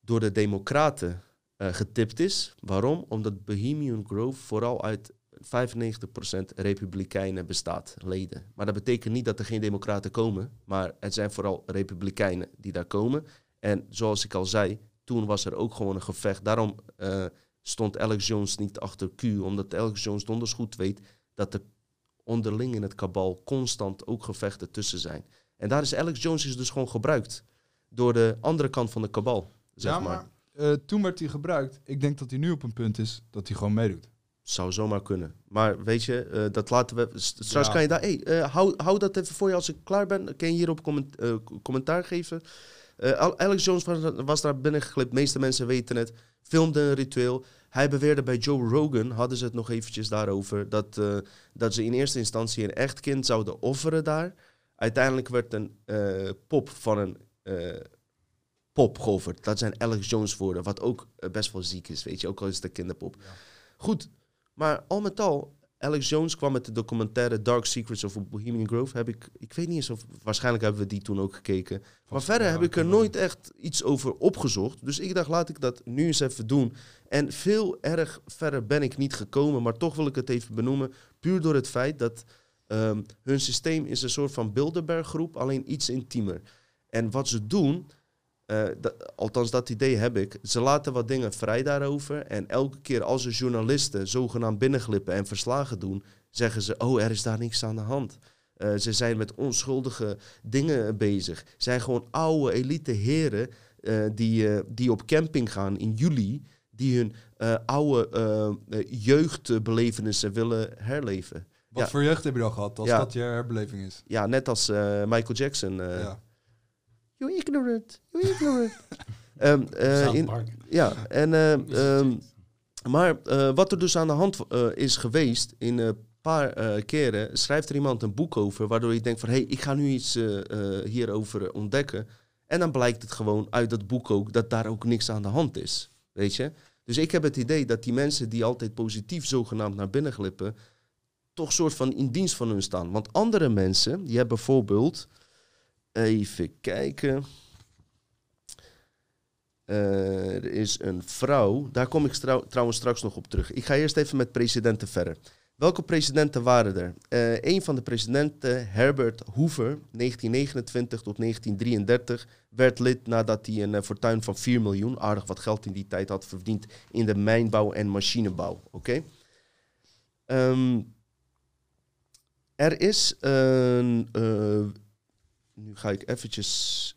door de Democraten eh, getipt is. Waarom? Omdat Bohemian Grove vooral uit 95% Republikeinen bestaat, leden. Maar dat betekent niet dat er geen Democraten komen. Maar het zijn vooral Republikeinen die daar komen. En zoals ik al zei, toen was er ook gewoon een gevecht. Daarom eh, stond Alex Jones niet achter Q, omdat Alex Jones donders goed weet dat er onderling in het kabal constant ook gevechten tussen zijn. En daar is Alex Jones is dus gewoon gebruikt door de andere kant van de kabal, zeg ja, maar. maar eh, toen werd hij gebruikt. Ik denk dat hij nu op een punt is dat hij gewoon meedoet. Zou zomaar kunnen. Maar weet je, eh, dat laten we. st- Straks Ja. kan je daar. Hey, hou, hou dat even voor je als ik klaar ben. Kan je hierop comment, commentaar geven? Eh, Al- Alex Jones was, was daar binnengeglipt. De meeste mensen weten het. Filmde een ritueel. Hij beweerde bij Joe Rogan, hadden ze het nog eventjes daarover, dat, eh, dat ze in eerste instantie een echt kind zouden offeren daar. Uiteindelijk werd een eh, pop van een pop geofferd. Dat zijn Alex Jones woorden, wat ook best wel ziek is, weet je. Ook al is het een kinderpop. Goed, maar al met al, Alex Jones kwam met de documentaire Dark Secrets of Bohemian Grove. Heb ik, ik weet niet eens of, waarschijnlijk hebben we die toen ook gekeken. Maar verder heb ik er nooit echt iets over opgezocht. Dus ik dacht, laat ik dat nu eens even doen. En veel erg verder ben ik niet gekomen, maar toch wil ik het even benoemen. Puur door het feit dat ehm, hun systeem is een soort van Bilderberg groep, alleen iets intiemer. En wat ze doen, eh, althans dat idee heb ik, ze laten wat dingen vrij daarover. En elke keer als er journalisten zogenaamd binnenglippen en verslagen doen, zeggen ze, oh er is daar niks aan de hand. Eh, ze zijn met onschuldige dingen bezig. Zijn gewoon oude elite heren eh, die, die op camping gaan in juli, die hun oude jeugdbelevenissen willen herleven. Wat Ja. voor jeugd heb je dan gehad als Ja. dat je herbeleving is? Ja, net als Michael Jackson. ja. You ignorant, you ignorant. In, Park. ja, en, eh, ehm, maar eh, wat er dus aan de hand eh, is geweest in een paar eh, keren, schrijft er iemand een boek over, waardoor je denkt van, hé, hey, ik ga nu iets eh, eh, hierover ontdekken. En dan blijkt het gewoon uit dat boek ook dat daar ook niks aan de hand is, weet je. Dus ik heb het idee dat die mensen die altijd positief zogenaamd naar binnen glippen, toch soort van in dienst van hun staan. Want andere mensen, die hebben bijvoorbeeld, even kijken... Eh, er is een vrouw, daar kom ik trouwens straks nog op terug. Ik ga eerst even met presidenten verder. Welke presidenten waren er? Eh een van de presidenten, Herbert Hoover, 1929 tot 1933, werd lid nadat hij een eh, fortuin van 4 miljoen, aardig wat geld in die tijd had verdiend, in de mijnbouw en machinebouw. Oké? Ehm, er is een. Nu ga ik eventjes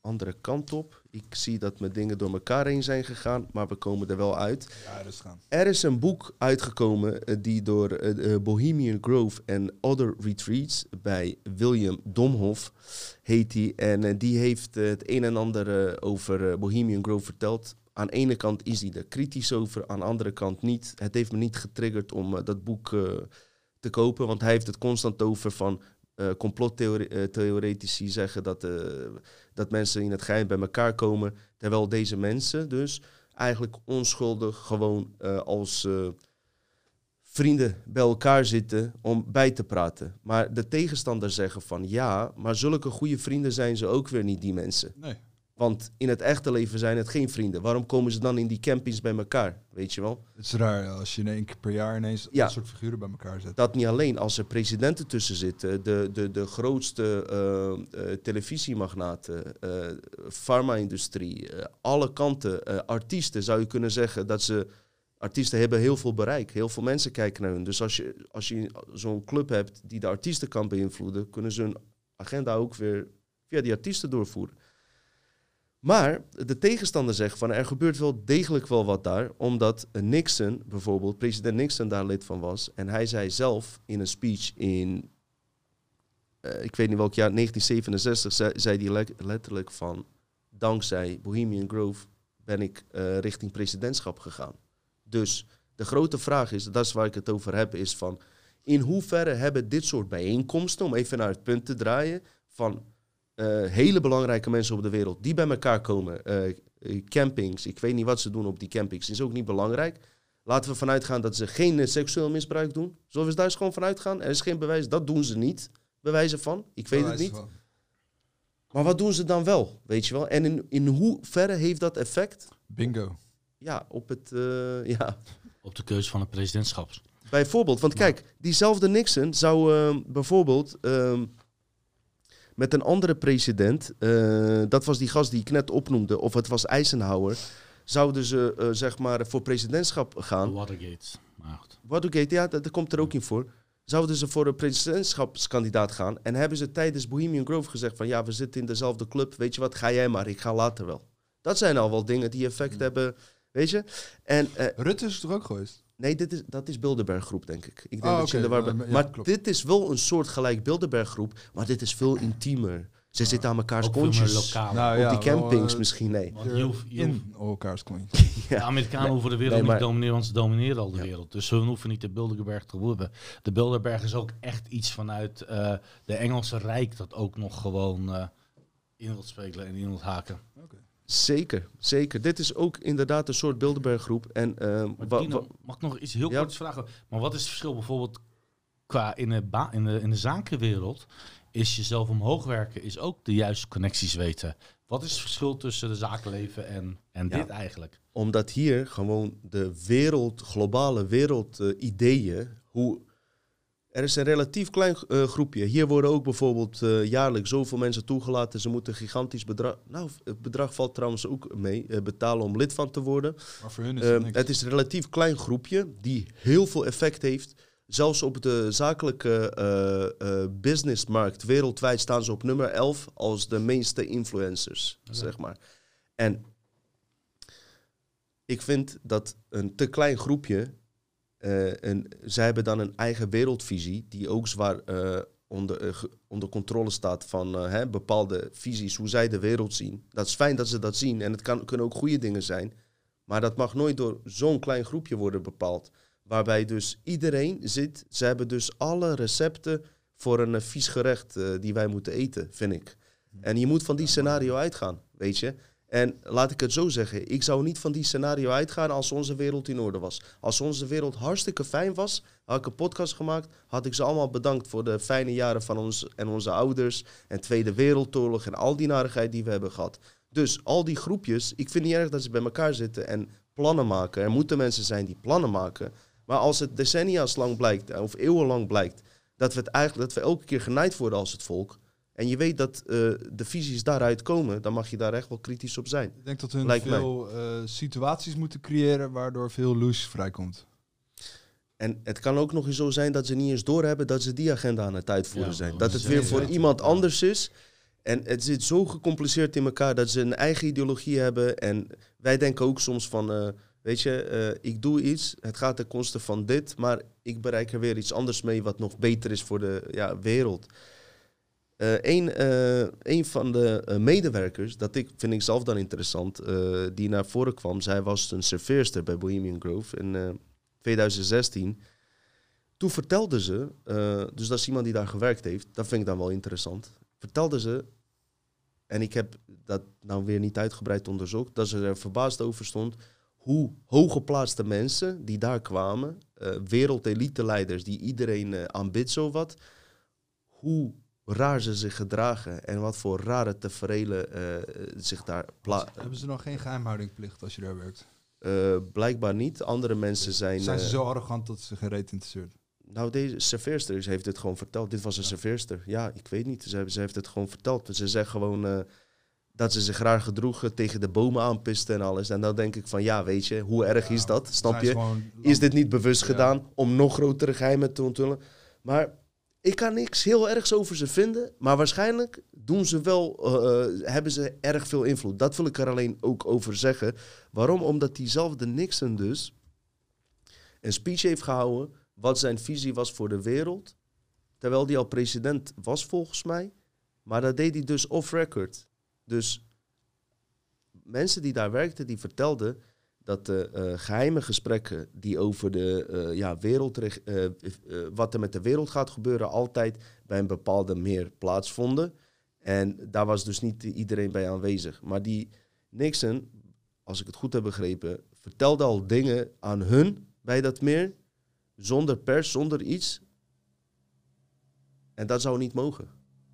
andere kant op. Ik zie dat mijn dingen door elkaar heen zijn gegaan, maar we komen er wel uit. Ja, dus gaan. Er is een boek uitgekomen eh, die door eh, Bohemian Grove en Other Retreats bij William Domhoff heet die. En eh, die heeft het een en ander over Bohemian Grove verteld. Aan de ene kant is hij er kritisch over, aan de andere kant niet. Het heeft me niet getriggerd om dat boek te kopen, want hij heeft het constant over van eh complottheoretici zeggen dat, eh, dat mensen in het geheim bij elkaar komen, terwijl deze mensen dus eigenlijk onschuldig gewoon eh, als eh, vrienden bij elkaar zitten om bij te praten. Maar de tegenstanders zeggen van ja, maar zulke goede vrienden zijn ze ook weer niet, die mensen. Nee. Want in het echte leven zijn het geen vrienden. Waarom komen ze dan in die campings bij elkaar? Weet je wel? Het is raar als je in één keer per jaar ineens Ja. dat soort figuren bij elkaar zet. Dat niet alleen als er presidenten tussen zitten, de, de, de grootste eh, eh, televisiemagnaten, eh farma-industrie, alle kanten, artiesten zou je kunnen zeggen dat ze. Artiesten hebben heel veel bereik, heel veel mensen kijken naar hun. Dus als je, als je zo'n club hebt die de artiesten kan beïnvloeden, kunnen ze hun agenda ook weer via die artiesten doorvoeren. Maar de tegenstander zegt van er gebeurt wel degelijk wel wat daar, omdat Nixon bijvoorbeeld, president Nixon daar lid van was. En hij zei zelf in een speech in, eh, ik weet niet welk jaar, 1967, zei, hij le- letterlijk van, dankzij Bohemian Grove ben ik eh, richting presidentschap gegaan. Dus de grote vraag is, dat is waar ik het over heb, is van, in hoeverre hebben dit soort bijeenkomsten, om even naar het punt te draaien, van eh, hele belangrijke mensen op de wereld die bij elkaar komen. eh, campings, ik weet niet wat ze doen op die campings, is ook niet belangrijk. Laten we vanuit gaan dat ze geen eh, seksueel misbruik doen. Zullen we daar eens gewoon vanuit gaan? Er is geen bewijs, dat doen ze niet. Bewijzen van, ik weet het niet. Maar wat doen ze dan wel, weet je wel? En in, in hoeverre heeft dat effect? Bingo. Ja, op het, eh, ja, Op de keuze van het presidentschap. Bijvoorbeeld, want kijk, diezelfde Nixon zou ehm, bijvoorbeeld ehm, met een andere president, eh, dat was die gast die ik net opnoemde, of het was Eisenhower, zouden ze eh, zeg maar voor presidentschap gaan. Watergate. Watergate, ja, dat, dat komt er ook in voor. Zouden ze voor een presidentschapskandidaat gaan en hebben ze tijdens Bohemian Grove gezegd van ja, we zitten in dezelfde club, weet je wat, ga jij maar, ik ga later wel. Dat zijn al wel dingen die effect hebben, weet je. En eh, Rutte is er toch ook geweest? Nee, dit is, dat is Bilderberg groep, denk ik. Ik denk Oh, dat je in de oké. war bent. Ja, ja, maar klopt. dit is wel een soort gelijk Bilderberg groep, maar dit is veel intiemer. Ze zitten aan elkaars kontjes. lokaal. Nou, Op ja, die campings wel, eh, misschien, nee. Want je hoeft- je hoeft- In elkaars coins. De Amerikanen Nee, hoeven de wereld nee, maar- niet te domineren, want ze domineren al de Ja. wereld. Dus ze hoeven niet de Bilderberg te worden. De Bilderberg is ook echt iets vanuit eh, de Engelse Rijk dat ook nog gewoon eh, in wilt spelen en in wilt haken. Zeker, zeker. Dit is ook inderdaad een soort Bilderberg groep. En, eh, mag ik nog iets heel Ja. korts vragen? Maar wat is het verschil bijvoorbeeld qua in de, ba- in de, in de zakenwereld? Is jezelf omhoog werken, is ook de juiste connecties weten. Wat is het verschil tussen de zakenleven en, en Ja. dit eigenlijk? omdat hier gewoon de wereld, globale wereldideeën, hoe... Er is een relatief klein eh, groepje. Hier worden ook bijvoorbeeld eh, jaarlijks zoveel mensen toegelaten. Ze moeten een gigantisch bedrag... Nou, het bedrag valt trouwens ook mee. eh, betalen om lid van te worden. Maar voor hun is Ehm, het niks. het is een relatief klein groepje die heel veel effect heeft. Zelfs op de zakelijke businessmarkt wereldwijd staan ze op nummer 11 als de meeste influencers, zeg maar. En ik vind dat een te klein groepje, eh en zij hebben dan een eigen wereldvisie die ook zwaar eh, onder, eh, onder controle staat van hè, bepaalde visies, hoe zij de wereld zien. Dat is fijn dat ze dat zien en het kan, kunnen ook goede dingen zijn. Maar dat mag nooit door zo'n klein groepje worden bepaald. Waarbij dus iedereen zit. Ze hebben dus alle recepten voor een vies gerecht die wij moeten eten, vind ik. En je moet van die scenario uitgaan, weet je. En laat ik het zo zeggen, ik zou niet van die scenario uitgaan als onze wereld in orde was. Als onze wereld hartstikke fijn was, had ik een podcast gemaakt, had ik ze allemaal bedankt voor de fijne jaren van ons en onze ouders en Tweede Wereldoorlog en al die narigheid die we hebben gehad. Dus al die groepjes, ik vind niet erg dat ze bij elkaar zitten en plannen maken. Er moeten mensen zijn die plannen maken. Maar als het decennia's lang blijkt, of eeuwenlang blijkt, dat we, het eigenlijk, dat we elke keer genaaid worden als het volk. En je weet dat eh, de visies daaruit komen, dan mag je daar echt wel kritisch op zijn. Ik denk dat hun Lijkt veel eh, situaties moeten creëren waardoor veel loes vrijkomt. En het kan ook nog eens zo zijn dat ze niet eens doorhebben dat ze die agenda aan het uitvoeren Ja, zijn. dat het weer voor iemand anders is. En het zit zo gecompliceerd in elkaar dat ze een eigen ideologie hebben. En wij denken ook soms van, eh, weet je, eh, ik doe iets, het gaat ten koste van dit, maar ik bereik er weer iets anders mee wat nog beter is voor de ja, wereld. Een, een van de medewerkers, dat ik, vind ik zelf dan interessant, die naar voren kwam, zij was een serveerster bij Bohemian Grove in 2016. Toen vertelde ze, dus dat is iemand die daar gewerkt heeft, dat vind ik dan wel interessant vertelde ze, en ik heb dat nou weer niet uitgebreid onderzocht, dat ze er verbaasd over stond hoe hooggeplaatste mensen die daar kwamen, uh, wereldelite-leiders die iedereen aanbidt zowat, hoe raar ze zich gedragen en wat voor rare tevreden uh, zich daar plaatsen. Hebben ze nog geen geheimhoudingplicht als je daar werkt? blijkbaar niet. Andere mensen zijn... Zijn ze zo arrogant dat ze geen reet interesseert? Nou, deze serveerster heeft het gewoon verteld. Dit was een serveerster. Ja, ik weet niet. Ze, ze heeft het gewoon verteld. Ze zegt gewoon dat ze zich raar gedroegen, tegen de bomen aanpisten en alles. En dan denk ik van, ja, weet je, hoe erg is dat? Snap je? Is dit niet bewust gedaan om nog grotere geheimen te onthullen? Maar ik kan niks heel ergs over ze vinden. Maar waarschijnlijk doen ze wel, uh, hebben ze erg veel invloed. Dat wil ik er alleen ook over zeggen. Waarom? Omdat diezelfde Nixon dus een speech heeft gehouden wat zijn visie was voor de wereld. Terwijl hij al president was volgens mij. Maar dat deed hij dus off-record. Dus mensen die daar werkten, die vertelden dat de uh, geheime gesprekken die over de uh, ja, wereld, uh, wat er met de wereld gaat gebeuren, altijd bij een bepaalde meer plaatsvonden. En daar was dus niet iedereen bij aanwezig. Maar die Nixon, als ik het goed heb begrepen, vertelde al dingen aan hun bij dat meer zonder pers, zonder iets. En dat zou niet mogen.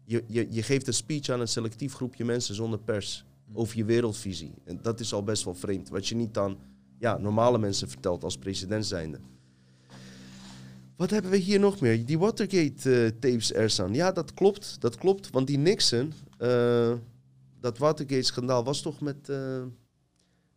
Je, je, je geeft een speech aan een selectief groepje mensen zonder pers over je wereldvisie. En dat is al best wel vreemd. Wat je niet aan ja, normale mensen vertelt als president zijnde. Wat hebben we hier nog meer? Die Watergate-tapes, uh, Ersan. Ja, dat klopt. Dat klopt. Want die Nixon, uh, dat Watergate-schandaal was toch met... Uh,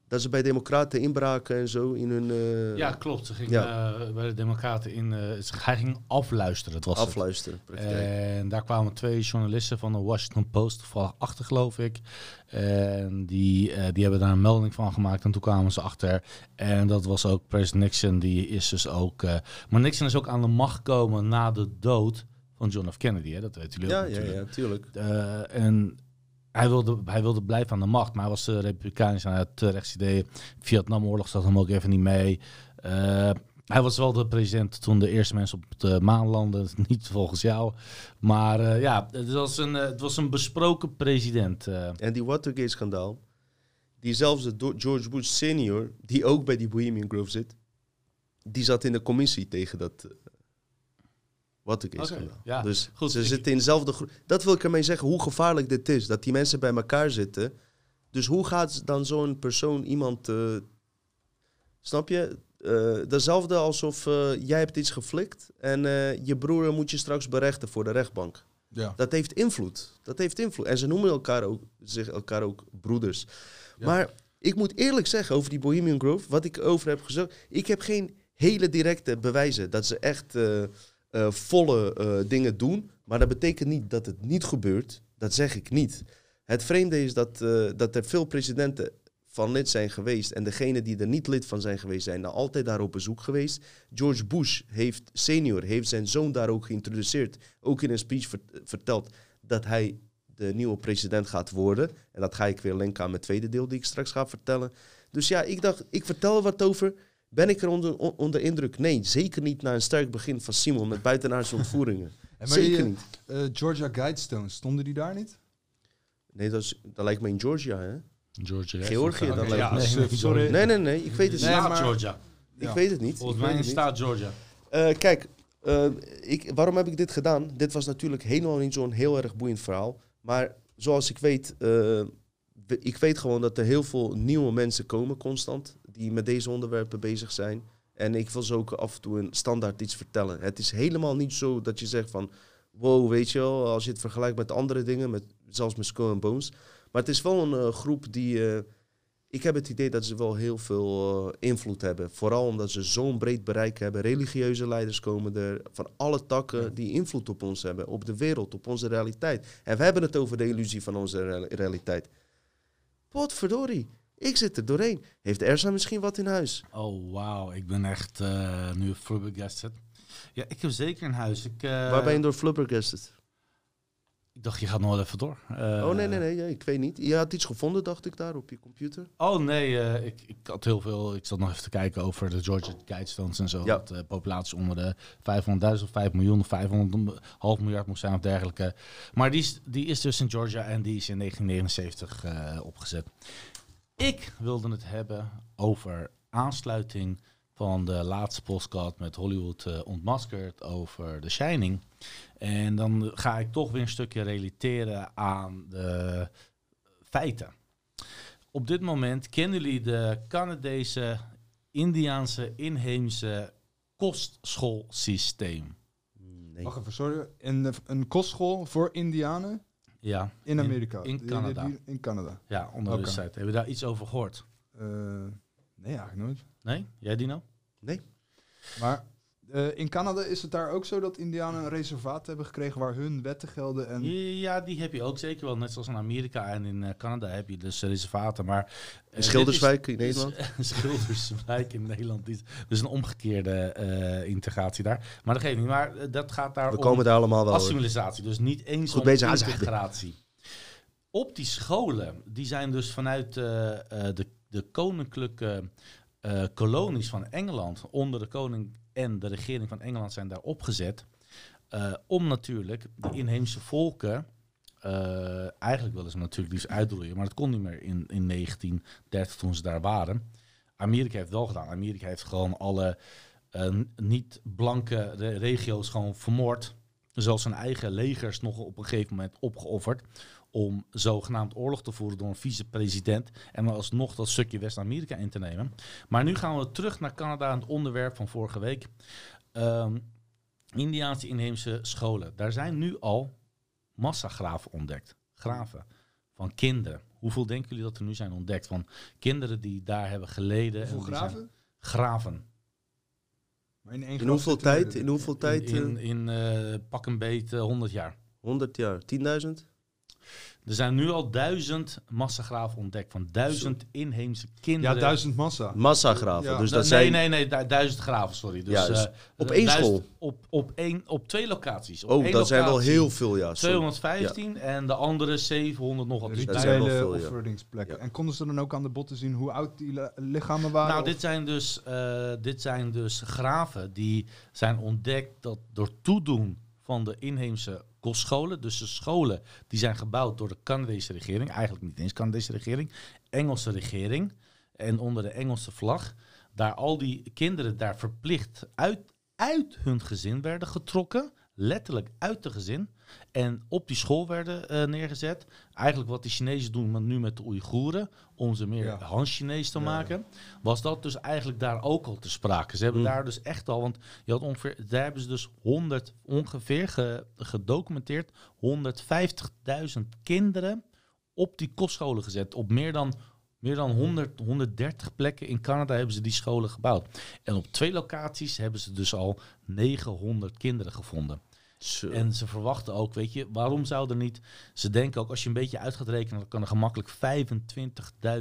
dat ze bij democraten inbraken en zo in hun... Uh... Ja, klopt. Ze ging ja. uh, bij de democraten in... Uh, hij ging afluisteren, het was Afluisteren, En daar kwamen twee journalisten van de Washington Post toevallig achter, geloof ik. En die, die hebben daar een melding van gemaakt en toen kwamen ze achter. En dat was ook president Nixon, die is dus ook... maar Nixon is ook aan de macht gekomen na de dood van John F. Kennedy, hè? dat weet jullie ja, ook Ja, ja, tuurlijk. en hij wilde, hij wilde blijven aan de macht, maar hij was uh, republikeins aan het rechtsidee. Vietnamoorlog zat hem ook even niet mee. Uh, hij was wel de president toen de eerste mensen op de maan landden. Niet volgens jou. Maar uh, ja, het was, een, het was een besproken president. En die Watergate-schandaal, die zelfs de George Bush senior, die ook bij die Bohemian Grove zit, die zat in de commissie tegen dat Watergate okay, ja. Dus Goed, ze zitten in dezelfde groep. Dat wil ik ermee zeggen, hoe gevaarlijk dit is. Dat die mensen bij elkaar zitten. Dus hoe gaat dan zo'n persoon iemand... Uh, snap je? Uh, dezelfde alsof uh, jij hebt iets geflikt en je broer moet je straks berechten voor de rechtbank. Ja. Dat heeft invloed. Dat heeft invloed. En ze noemen elkaar ook, zich elkaar ook broeders. Ja. Maar ik moet eerlijk zeggen over die Bohemian Grove, wat ik over heb gezegd, ik heb geen hele directe bewijzen dat ze echt uh, volle uh, dingen doen. Maar dat betekent niet dat het niet gebeurt. Dat zeg ik niet. Het vreemde is dat, uh, dat er veel presidenten van lid zijn geweest. En degene die er niet lid van zijn geweest, zijn daar altijd daar op bezoek geweest. George Bush heeft, senior heeft zijn zoon daar ook geïntroduceerd. Ook in een speech verteld dat hij de nieuwe president gaat worden. En dat ga ik weer linken aan mijn tweede deel die ik straks ga vertellen. Dus ja, ik dacht, ik vertel wat over. Ben ik er onder, onder indruk? Nee, zeker niet na een sterk begin van Simon met buitenaardse ontvoeringen. zeker niet. Uh, Georgia Guidestones, stonden die daar niet? Nee, dat, is, dat lijkt me in Georgia, hè? Georgia. Georgië, dat lijkt ja, nee, sorry. Nee, nee, nee, ik weet het nee, niet. Maar, Georgia. Ik ja. weet het niet. Volgens mij staat Georgia. Uh, kijk, uh, ik, waarom heb ik dit gedaan? Dit was natuurlijk helemaal niet zo'n heel erg boeiend verhaal. Maar zoals ik weet, uh, ik weet gewoon dat er heel veel nieuwe mensen komen constant die met deze onderwerpen bezig zijn. En ik wil ze ook af en toe een standaard iets vertellen. Het is helemaal niet zo dat je zegt van... Wow, weet je wel, als je het vergelijkt met andere dingen, met, zelfs met Skull and Bones. Maar het is wel een uh, groep die, uh, ik heb het idee dat ze wel heel veel eh, invloed hebben. Vooral omdat ze zo'n breed bereik hebben. Religieuze leiders komen er van alle takken die invloed op ons hebben. Op de wereld, op onze realiteit. En we hebben het over de illusie van onze real- realiteit. Potverdorie, ik zit er doorheen. Heeft Ersa misschien wat in huis? Oh, wauw. Ik ben echt eh, nu flabbergasted. Ja, ik heb zeker een huis. Ik, eh, Waar ben je door flubbergasted? ik dacht, je gaat nog wel even door. Eh, oh nee, nee, nee, ik weet niet. Je had iets gevonden, dacht ik, daar op je computer. Oh nee, ik, ik had heel veel. Ik zat nog even te kijken over de Georgia Guidestones en zo. Ja. Dat de populatie onder de 500.000 of 5 miljoen of 500 half miljard moest zijn of dergelijke. Maar die is, die is dus in Georgia en die is in 1979 eh, opgezet. Ik wilde het hebben over aansluiting van de laatste podcast met Hollywood eh, ontmaskerd over The Shining. En dan ga ik toch weer een stukje relateren aan de feiten. Op dit moment kennen jullie de Canadese, Indiaanse, inheemse kostschoolsysteem. Nee. Wacht even, sorry. Een, een kostschool voor indianen Ja, in Amerika. In, Canada. die- in Canada. Ja, onder de Oké. site. Hebben we daar iets over gehoord? Eh, nee, eigenlijk nooit. Nee? Jij Dino? Nee. Maar eh, in Canada is het daar ook zo dat indianen een reservaat hebben gekregen waar hun wetten gelden. En Ja, die heb je ook zeker wel. Net zoals in Amerika en in eh, Canada heb je dus reservaten. Maar, eh, In Schilderswijk in Nederland? is- Schilderswijk in Nederland. is Dus een omgekeerde eh, integratie daar. Maar dat geeft niet. Maar dat gaat daar We om komen daar allemaal wel. hoor. assimilatie. Dus niet eens Goed om bezig, integratie. Op die scholen, die zijn dus vanuit de, de koninklijke eh, kolonies van Engeland, onder de koning en de regering van Engeland zijn daar opgezet. eh, om natuurlijk de inheemse volken, eh, eigenlijk willen ze natuurlijk liefst uitroeien, maar dat kon niet meer in, in 1930 toen ze daar waren. Amerika heeft wel gedaan. Amerika heeft gewoon alle eh, niet-blanke re- regio's gewoon vermoord. Zelfs zijn eigen legers nog op een gegeven moment opgeofferd. Om zogenaamd oorlog te voeren door een vicepresident. En dan alsnog dat stukje West-Amerika in te nemen. Maar nu gaan we terug naar Canada, het onderwerp van vorige week. Ehm, Indiaanse inheemse scholen. Daar zijn nu al massagraven ontdekt. Graven van kinderen. Hoeveel denken jullie dat er nu zijn ontdekt? Van kinderen die daar hebben geleden. hoeveel en graven? Graven. Maar in, één In graf hoeveel tijd? In hoeveel tijd? In, eh, in eh, pak een beet eh, 100 jaar. 100 jaar. 10.000? Er zijn nu al duizend massagraven ontdekt van duizend inheemse kinderen. Ja, duizend massa. Massagraven. Ja. Dus Nee, dat zijn... nee, nee, du- duizend graven, sorry. Dus, Juist. eh, Op één duizend- school? Op, op, één, op twee locaties. Op Oh, één dat zijn wel heel veel, ja. sorry. 215 en de andere 700 nog wat. Dus Dat zijn wel veel, ja. Ja. En konden ze dan ook aan de botten zien hoe oud die li- lichamen waren? Nou, Of- dit zijn, dus, eh, dit zijn dus graven die zijn ontdekt dat door toedoen van de inheemse kostscholen, dus de scholen die zijn gebouwd door de Canadese regering, eigenlijk niet eens Canadese regering, Engelse regering. En onder de Engelse vlag, daar al die kinderen daar verplicht uit, uit hun gezin werden getrokken, letterlijk uit de gezin, en op die school werden eh, neergezet. Eigenlijk wat de Chinezen doen maar nu met de Oeigoeren, om ze meer Ja. Han-Chinees te Ja. maken, was dat dus eigenlijk daar ook al te sprake. Ze hebben Mm. daar dus echt al, want je had ongeveer, daar hebben ze dus 100, ongeveer ge- gedocumenteerd, 150.000 kinderen op die kostscholen gezet. Op meer dan, meer dan 100, 130 plekken in Canada hebben ze die scholen gebouwd. En op twee locaties hebben ze dus al 900 kinderen gevonden. Zo. En ze verwachten ook, weet je, waarom zou er niet... Ze denken ook, als je een beetje uit gaat rekenen... dan kan er gemakkelijk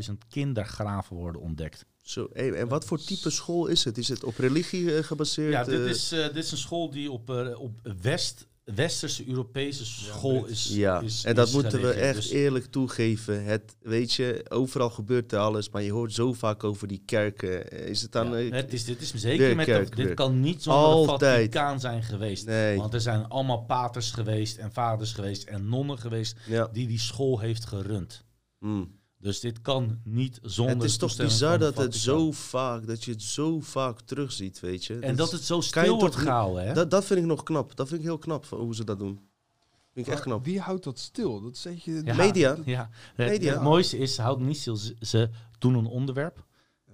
25.000 kindergraven worden ontdekt. Zo. Hey, en wat voor type school is het? Is het op religie eh, gebaseerd? Ja, dit eh? is, eh, dit is een school die op, op West, Westerse Europese school is Ja, is- en dat is moeten we echt Dus- eerlijk toegeven. Het, weet je, overal gebeurt er alles, maar je hoort zo vaak over die kerken. Is het dan... Ja, eh, het is, dit is zeker met de, dit kan niet zonder de Vaticaan zijn geweest. nee, Want er zijn allemaal paters geweest en vaders geweest en nonnen geweest ja. die die school heeft gerund. mm. Dus dit kan niet zonder Het is toch bizar dat het zo vaak, dat je het zo vaak terugziet, weet je. En dat het zo stil wordt gehouden, hè? dat, dat vind ik nog knap. Dat vind ik heel knap, van hoe ze dat doen. Vind ik echt knap. Wie houdt dat stil? Dat zeg je. Ja. Media. Ja, het, Media. het mooiste is, ze houden niet stil. Ze, ze doen een onderwerp.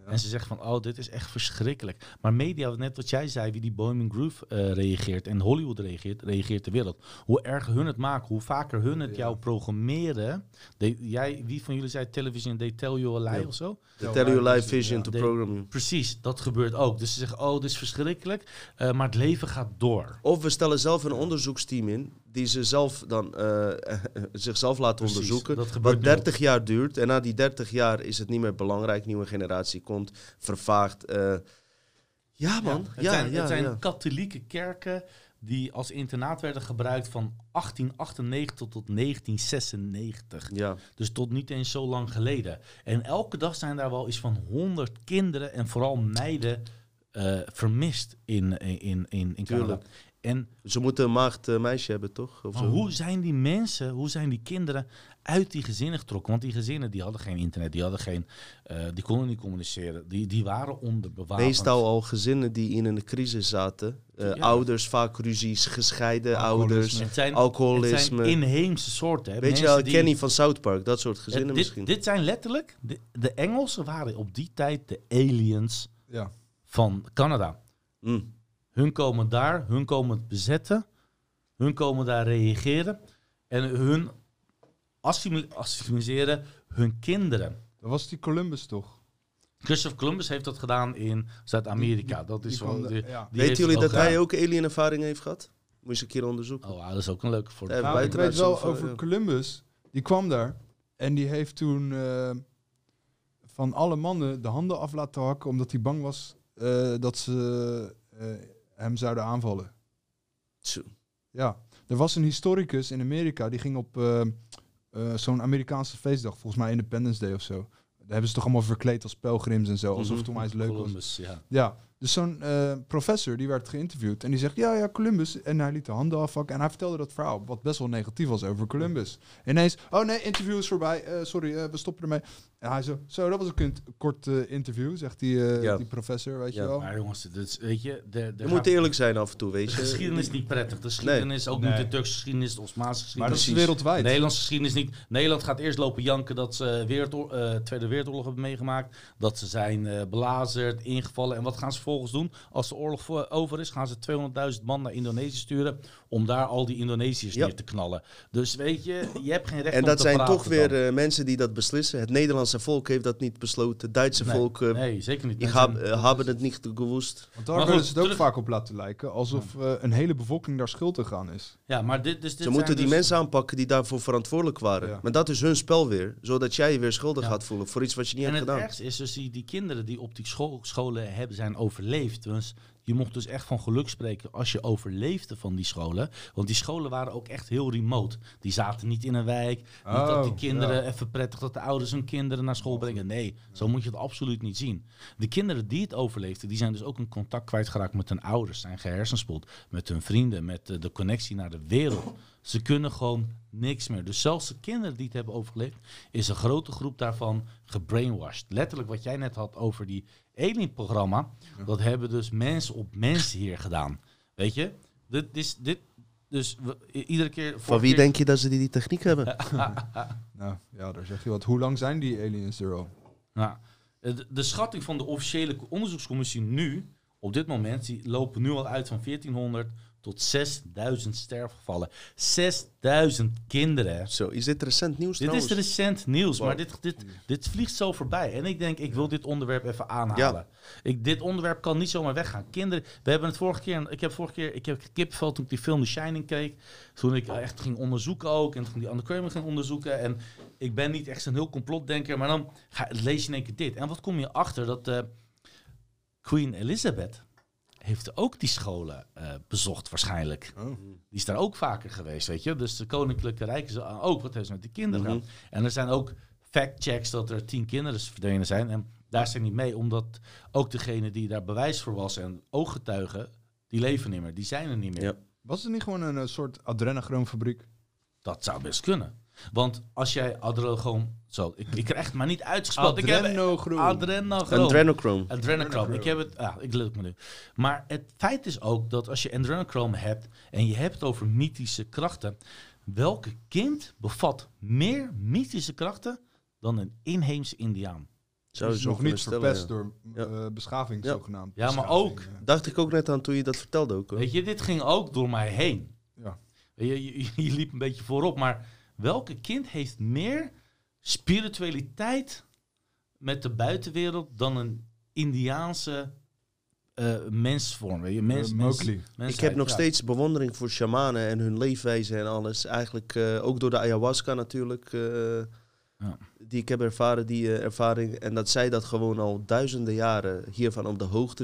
En ze zeggen van, oh, dit is echt verschrikkelijk. Maar media, net wat jij zei, wie die Bohemian Groove eh, reageert en Hollywood reageert, reageert de wereld. Hoe erger hun het maken, hoe vaker hun het jou programmeren. De, jij, wie van jullie zei television, they tell you a lie Ja. of zo? They tell you live vision Ja. to program you. Precies, dat gebeurt ook. Dus ze zeggen, oh, dit is verschrikkelijk, eh, maar het leven gaat door. Of we stellen zelf een onderzoeksteam in, die ze zelf dan eh, zichzelf laten Precies, onderzoeken. Wat nu ook. 30 jaar duurt. En na die 30 jaar is het niet meer belangrijk. Nieuwe generatie komt, vervaagt. eh. ja, man. het Ja, zijn, ja, het zijn ja. katholieke kerken die als internaat werden gebruikt van 1898 tot 1996. ja. Dus tot niet eens zo lang geleden. En elke dag zijn daar wel iets van 100 kinderen en vooral meiden eh, vermist in, in, in, in, in Canada. En Ze moeten een maagd eh, meisje hebben, toch? Of maar zo. hoe zijn die mensen, hoe zijn die kinderen uit die gezinnen getrokken? Want die gezinnen die hadden geen internet, die, hadden geen, eh, die konden niet communiceren. Die, die waren onderbewapend. Meestal al gezinnen die in een crisis zaten. Eh, Ja. Ouders, vaak ruzies, gescheiden Alcoholisme. ouders. Het zijn, alcoholisme. Het zijn inheemse soorten. Hè? Weet je wel, die- Kenny van South Park, dat soort Ja, gezinnen dit, misschien. dit zijn letterlijk, de, de Engelsen waren op die tijd de aliens Ja. van Canada. Mm. Hun komen daar, hun komen het bezetten, hun komen daar reageren en hun assimi- assimileren hun kinderen. Dat was die Columbus toch? Christopher Columbus heeft dat gedaan in Zuid-Amerika. Dat is wel. ja. die Weten jullie dat hij ook alien-ervaring heeft gehad? Moet je een keer onderzoeken. Oh, dat is ook een leuke voor. Ja, Nou, ik weet wel over ja. Columbus. Die kwam daar en die heeft toen eh, van alle mannen de handen af laten hakken omdat hij bang was eh, dat ze eh, hem zouden aanvallen. Tjoe. Ja, er was een historicus in Amerika die ging op eh, eh, zo'n Amerikaanse feestdag, volgens mij Independence Day of zo. Daar hebben ze toch allemaal verkleed als pelgrims en zo, alsof Mhm. het onwijs leuk was. Columbus, ja. Ja, dus zo'n eh, professor die werd geïnterviewd en die zegt ja, ja, Columbus. En hij liet de handen afhakken en hij vertelde dat verhaal, wat best wel negatief was over Columbus. Ineens, oh nee, interview is voorbij, sorry, we stoppen ermee. En hij zo, zo, dat was een kort eh, interview, zegt die, eh, Ja. die professor, weet Ja. je wel. Maar jongens, dit is, weet je, de, de Je moet eerlijk zijn af en toe, weet De je. geschiedenis is niet prettig. De geschiedenis, ook Nee. niet de Turkse geschiedenis, de Osmaanse maar geschiedenis. dat is wereldwijd. De Nederlandse geschiedenis niet. Nederland gaat eerst lopen janken dat ze wereldoor, eh, Tweede Wereldoorlog hebben meegemaakt. Dat ze zijn eh, belazerd, ingevallen. En wat gaan ze vervolgens doen? Als de oorlog voor, over is, gaan ze 200.000 man naar Indonesië sturen. Om daar al die Indonesiërs Ja. neer te knallen. Dus weet je, je hebt geen recht En om dat te zijn toch weer eh, mensen die dat beslissen. Het Nederlandse volk heeft dat niet besloten. Het Duitse Nee, volk, eh nee, zeker niet. die hab- eh, hebben het niet gewoest. Want daar willen ze het ook terug- vaak op laten lijken, alsof een hele bevolking daar schuld te gaan is. ja, maar dit, dus dit Ze moeten die dus- mensen aanpakken die daarvoor verantwoordelijk waren. Ja. Maar dat is hun spel weer. Zodat jij je weer schuldig Ja. gaat voelen voor iets wat je niet En hebt het gedaan. ergste is dus die, die kinderen die op die school, scholen hebben zijn overleefd. Dus je mocht dus echt van geluk spreken als je overleefde van die scholen. Want die scholen waren ook echt heel remote. Die zaten niet in een wijk. niet dat die Oh, kinderen ja. even prettig dat de ouders hun kinderen naar school brengen. Nee, zo moet je het absoluut niet zien. De kinderen die het overleefden, die zijn dus ook een contact kwijtgeraakt met hun ouders. Zijn gehersenspoeld met hun vrienden, met eh, de connectie naar de wereld. Ze kunnen gewoon niks meer. Dus zelfs de kinderen die het hebben overleefd, is een grote groep daarvan gebrainwashed. Letterlijk wat jij net had over die Alien-programma. Dat hebben dus mensen op mensen hier gedaan. Weet je? Dit is dit. Dus we, iedere keer. Van wie keer- denk je dat ze die, die techniek hebben? Nou ja, daar zeg je wat. Hoe lang zijn die aliens er al? Nou, de, de schatting van de officiële onderzoekscommissie nu, op dit moment, die lopen nu al uit van 1400 tot 6000 sterfgevallen. 6000 kinderen. Zo, is dit recent nieuws Dit is recent nieuws, Wow. maar dit, dit, dit vliegt zo voorbij. En ik denk, ik wil dit onderwerp even aanhalen. Ik, dit onderwerp kan niet zomaar weggaan. Kinderen, we hebben het vorige keer, ik heb vorige keer, ik heb kipvel toen ik die film The Shining keek. Toen ik echt ging onderzoeken ook en toen die undercover ging onderzoeken. En ik ben niet echt zo'n heel complotdenker, maar dan ga, lees je in één keer dit. En wat kom je achter? Dat eh, Queen Elizabeth heeft ook die scholen eh, bezocht waarschijnlijk. Oh. Die is daar ook vaker geweest, weet je. Dus de Koninklijke Rijk is ook, wat heeft ze met die kinderen Mhm. gedaan? En er zijn ook fact-checks dat er tien kinderen verdwenen zijn. En daar zijn niet mee, omdat ook degene die daar bewijs voor was en ooggetuigen, die leven niet meer. Die zijn er niet meer. Ja. Was het niet gewoon een eh, soort adrenochroomfabriek? Dat zou best kunnen. Want als jij adrenaline... Zo, ik, ik krijg het maar niet uitgespeld. Ik heb Adrenochroom. adrenochrome. Adrenochrome. Adrenochrome. Ik heb het, ah, ik lukt me nu. Maar het feit is ook dat als je adrenochrome hebt en je hebt het over mythische krachten, welke kind bevat meer mythische krachten dan een inheemse Indiaan? Zou je is zo nog niet stellen, verpest ja. door eh, beschaving Ja. zogenaamd. Ja, maar ook- eh. Dacht ik ook net aan toen je dat vertelde ook. hoor. Weet je, dit ging ook door mij heen. Ja. Je, je, je liep een beetje voorop, maar welke kind heeft meer spiritualiteit met de buitenwereld dan een Indiaanse eh, mensvorm? Weet je? Mens, Eh, mens-. Ik heb nog ja. steeds bewondering voor shamanen en hun leefwijze en alles. Eigenlijk eh, ook door de ayahuasca natuurlijk. eh, Ja. Die ik heb ervaren, die ervaring. En dat zij dat gewoon al duizenden jaren hiervan op de hoogte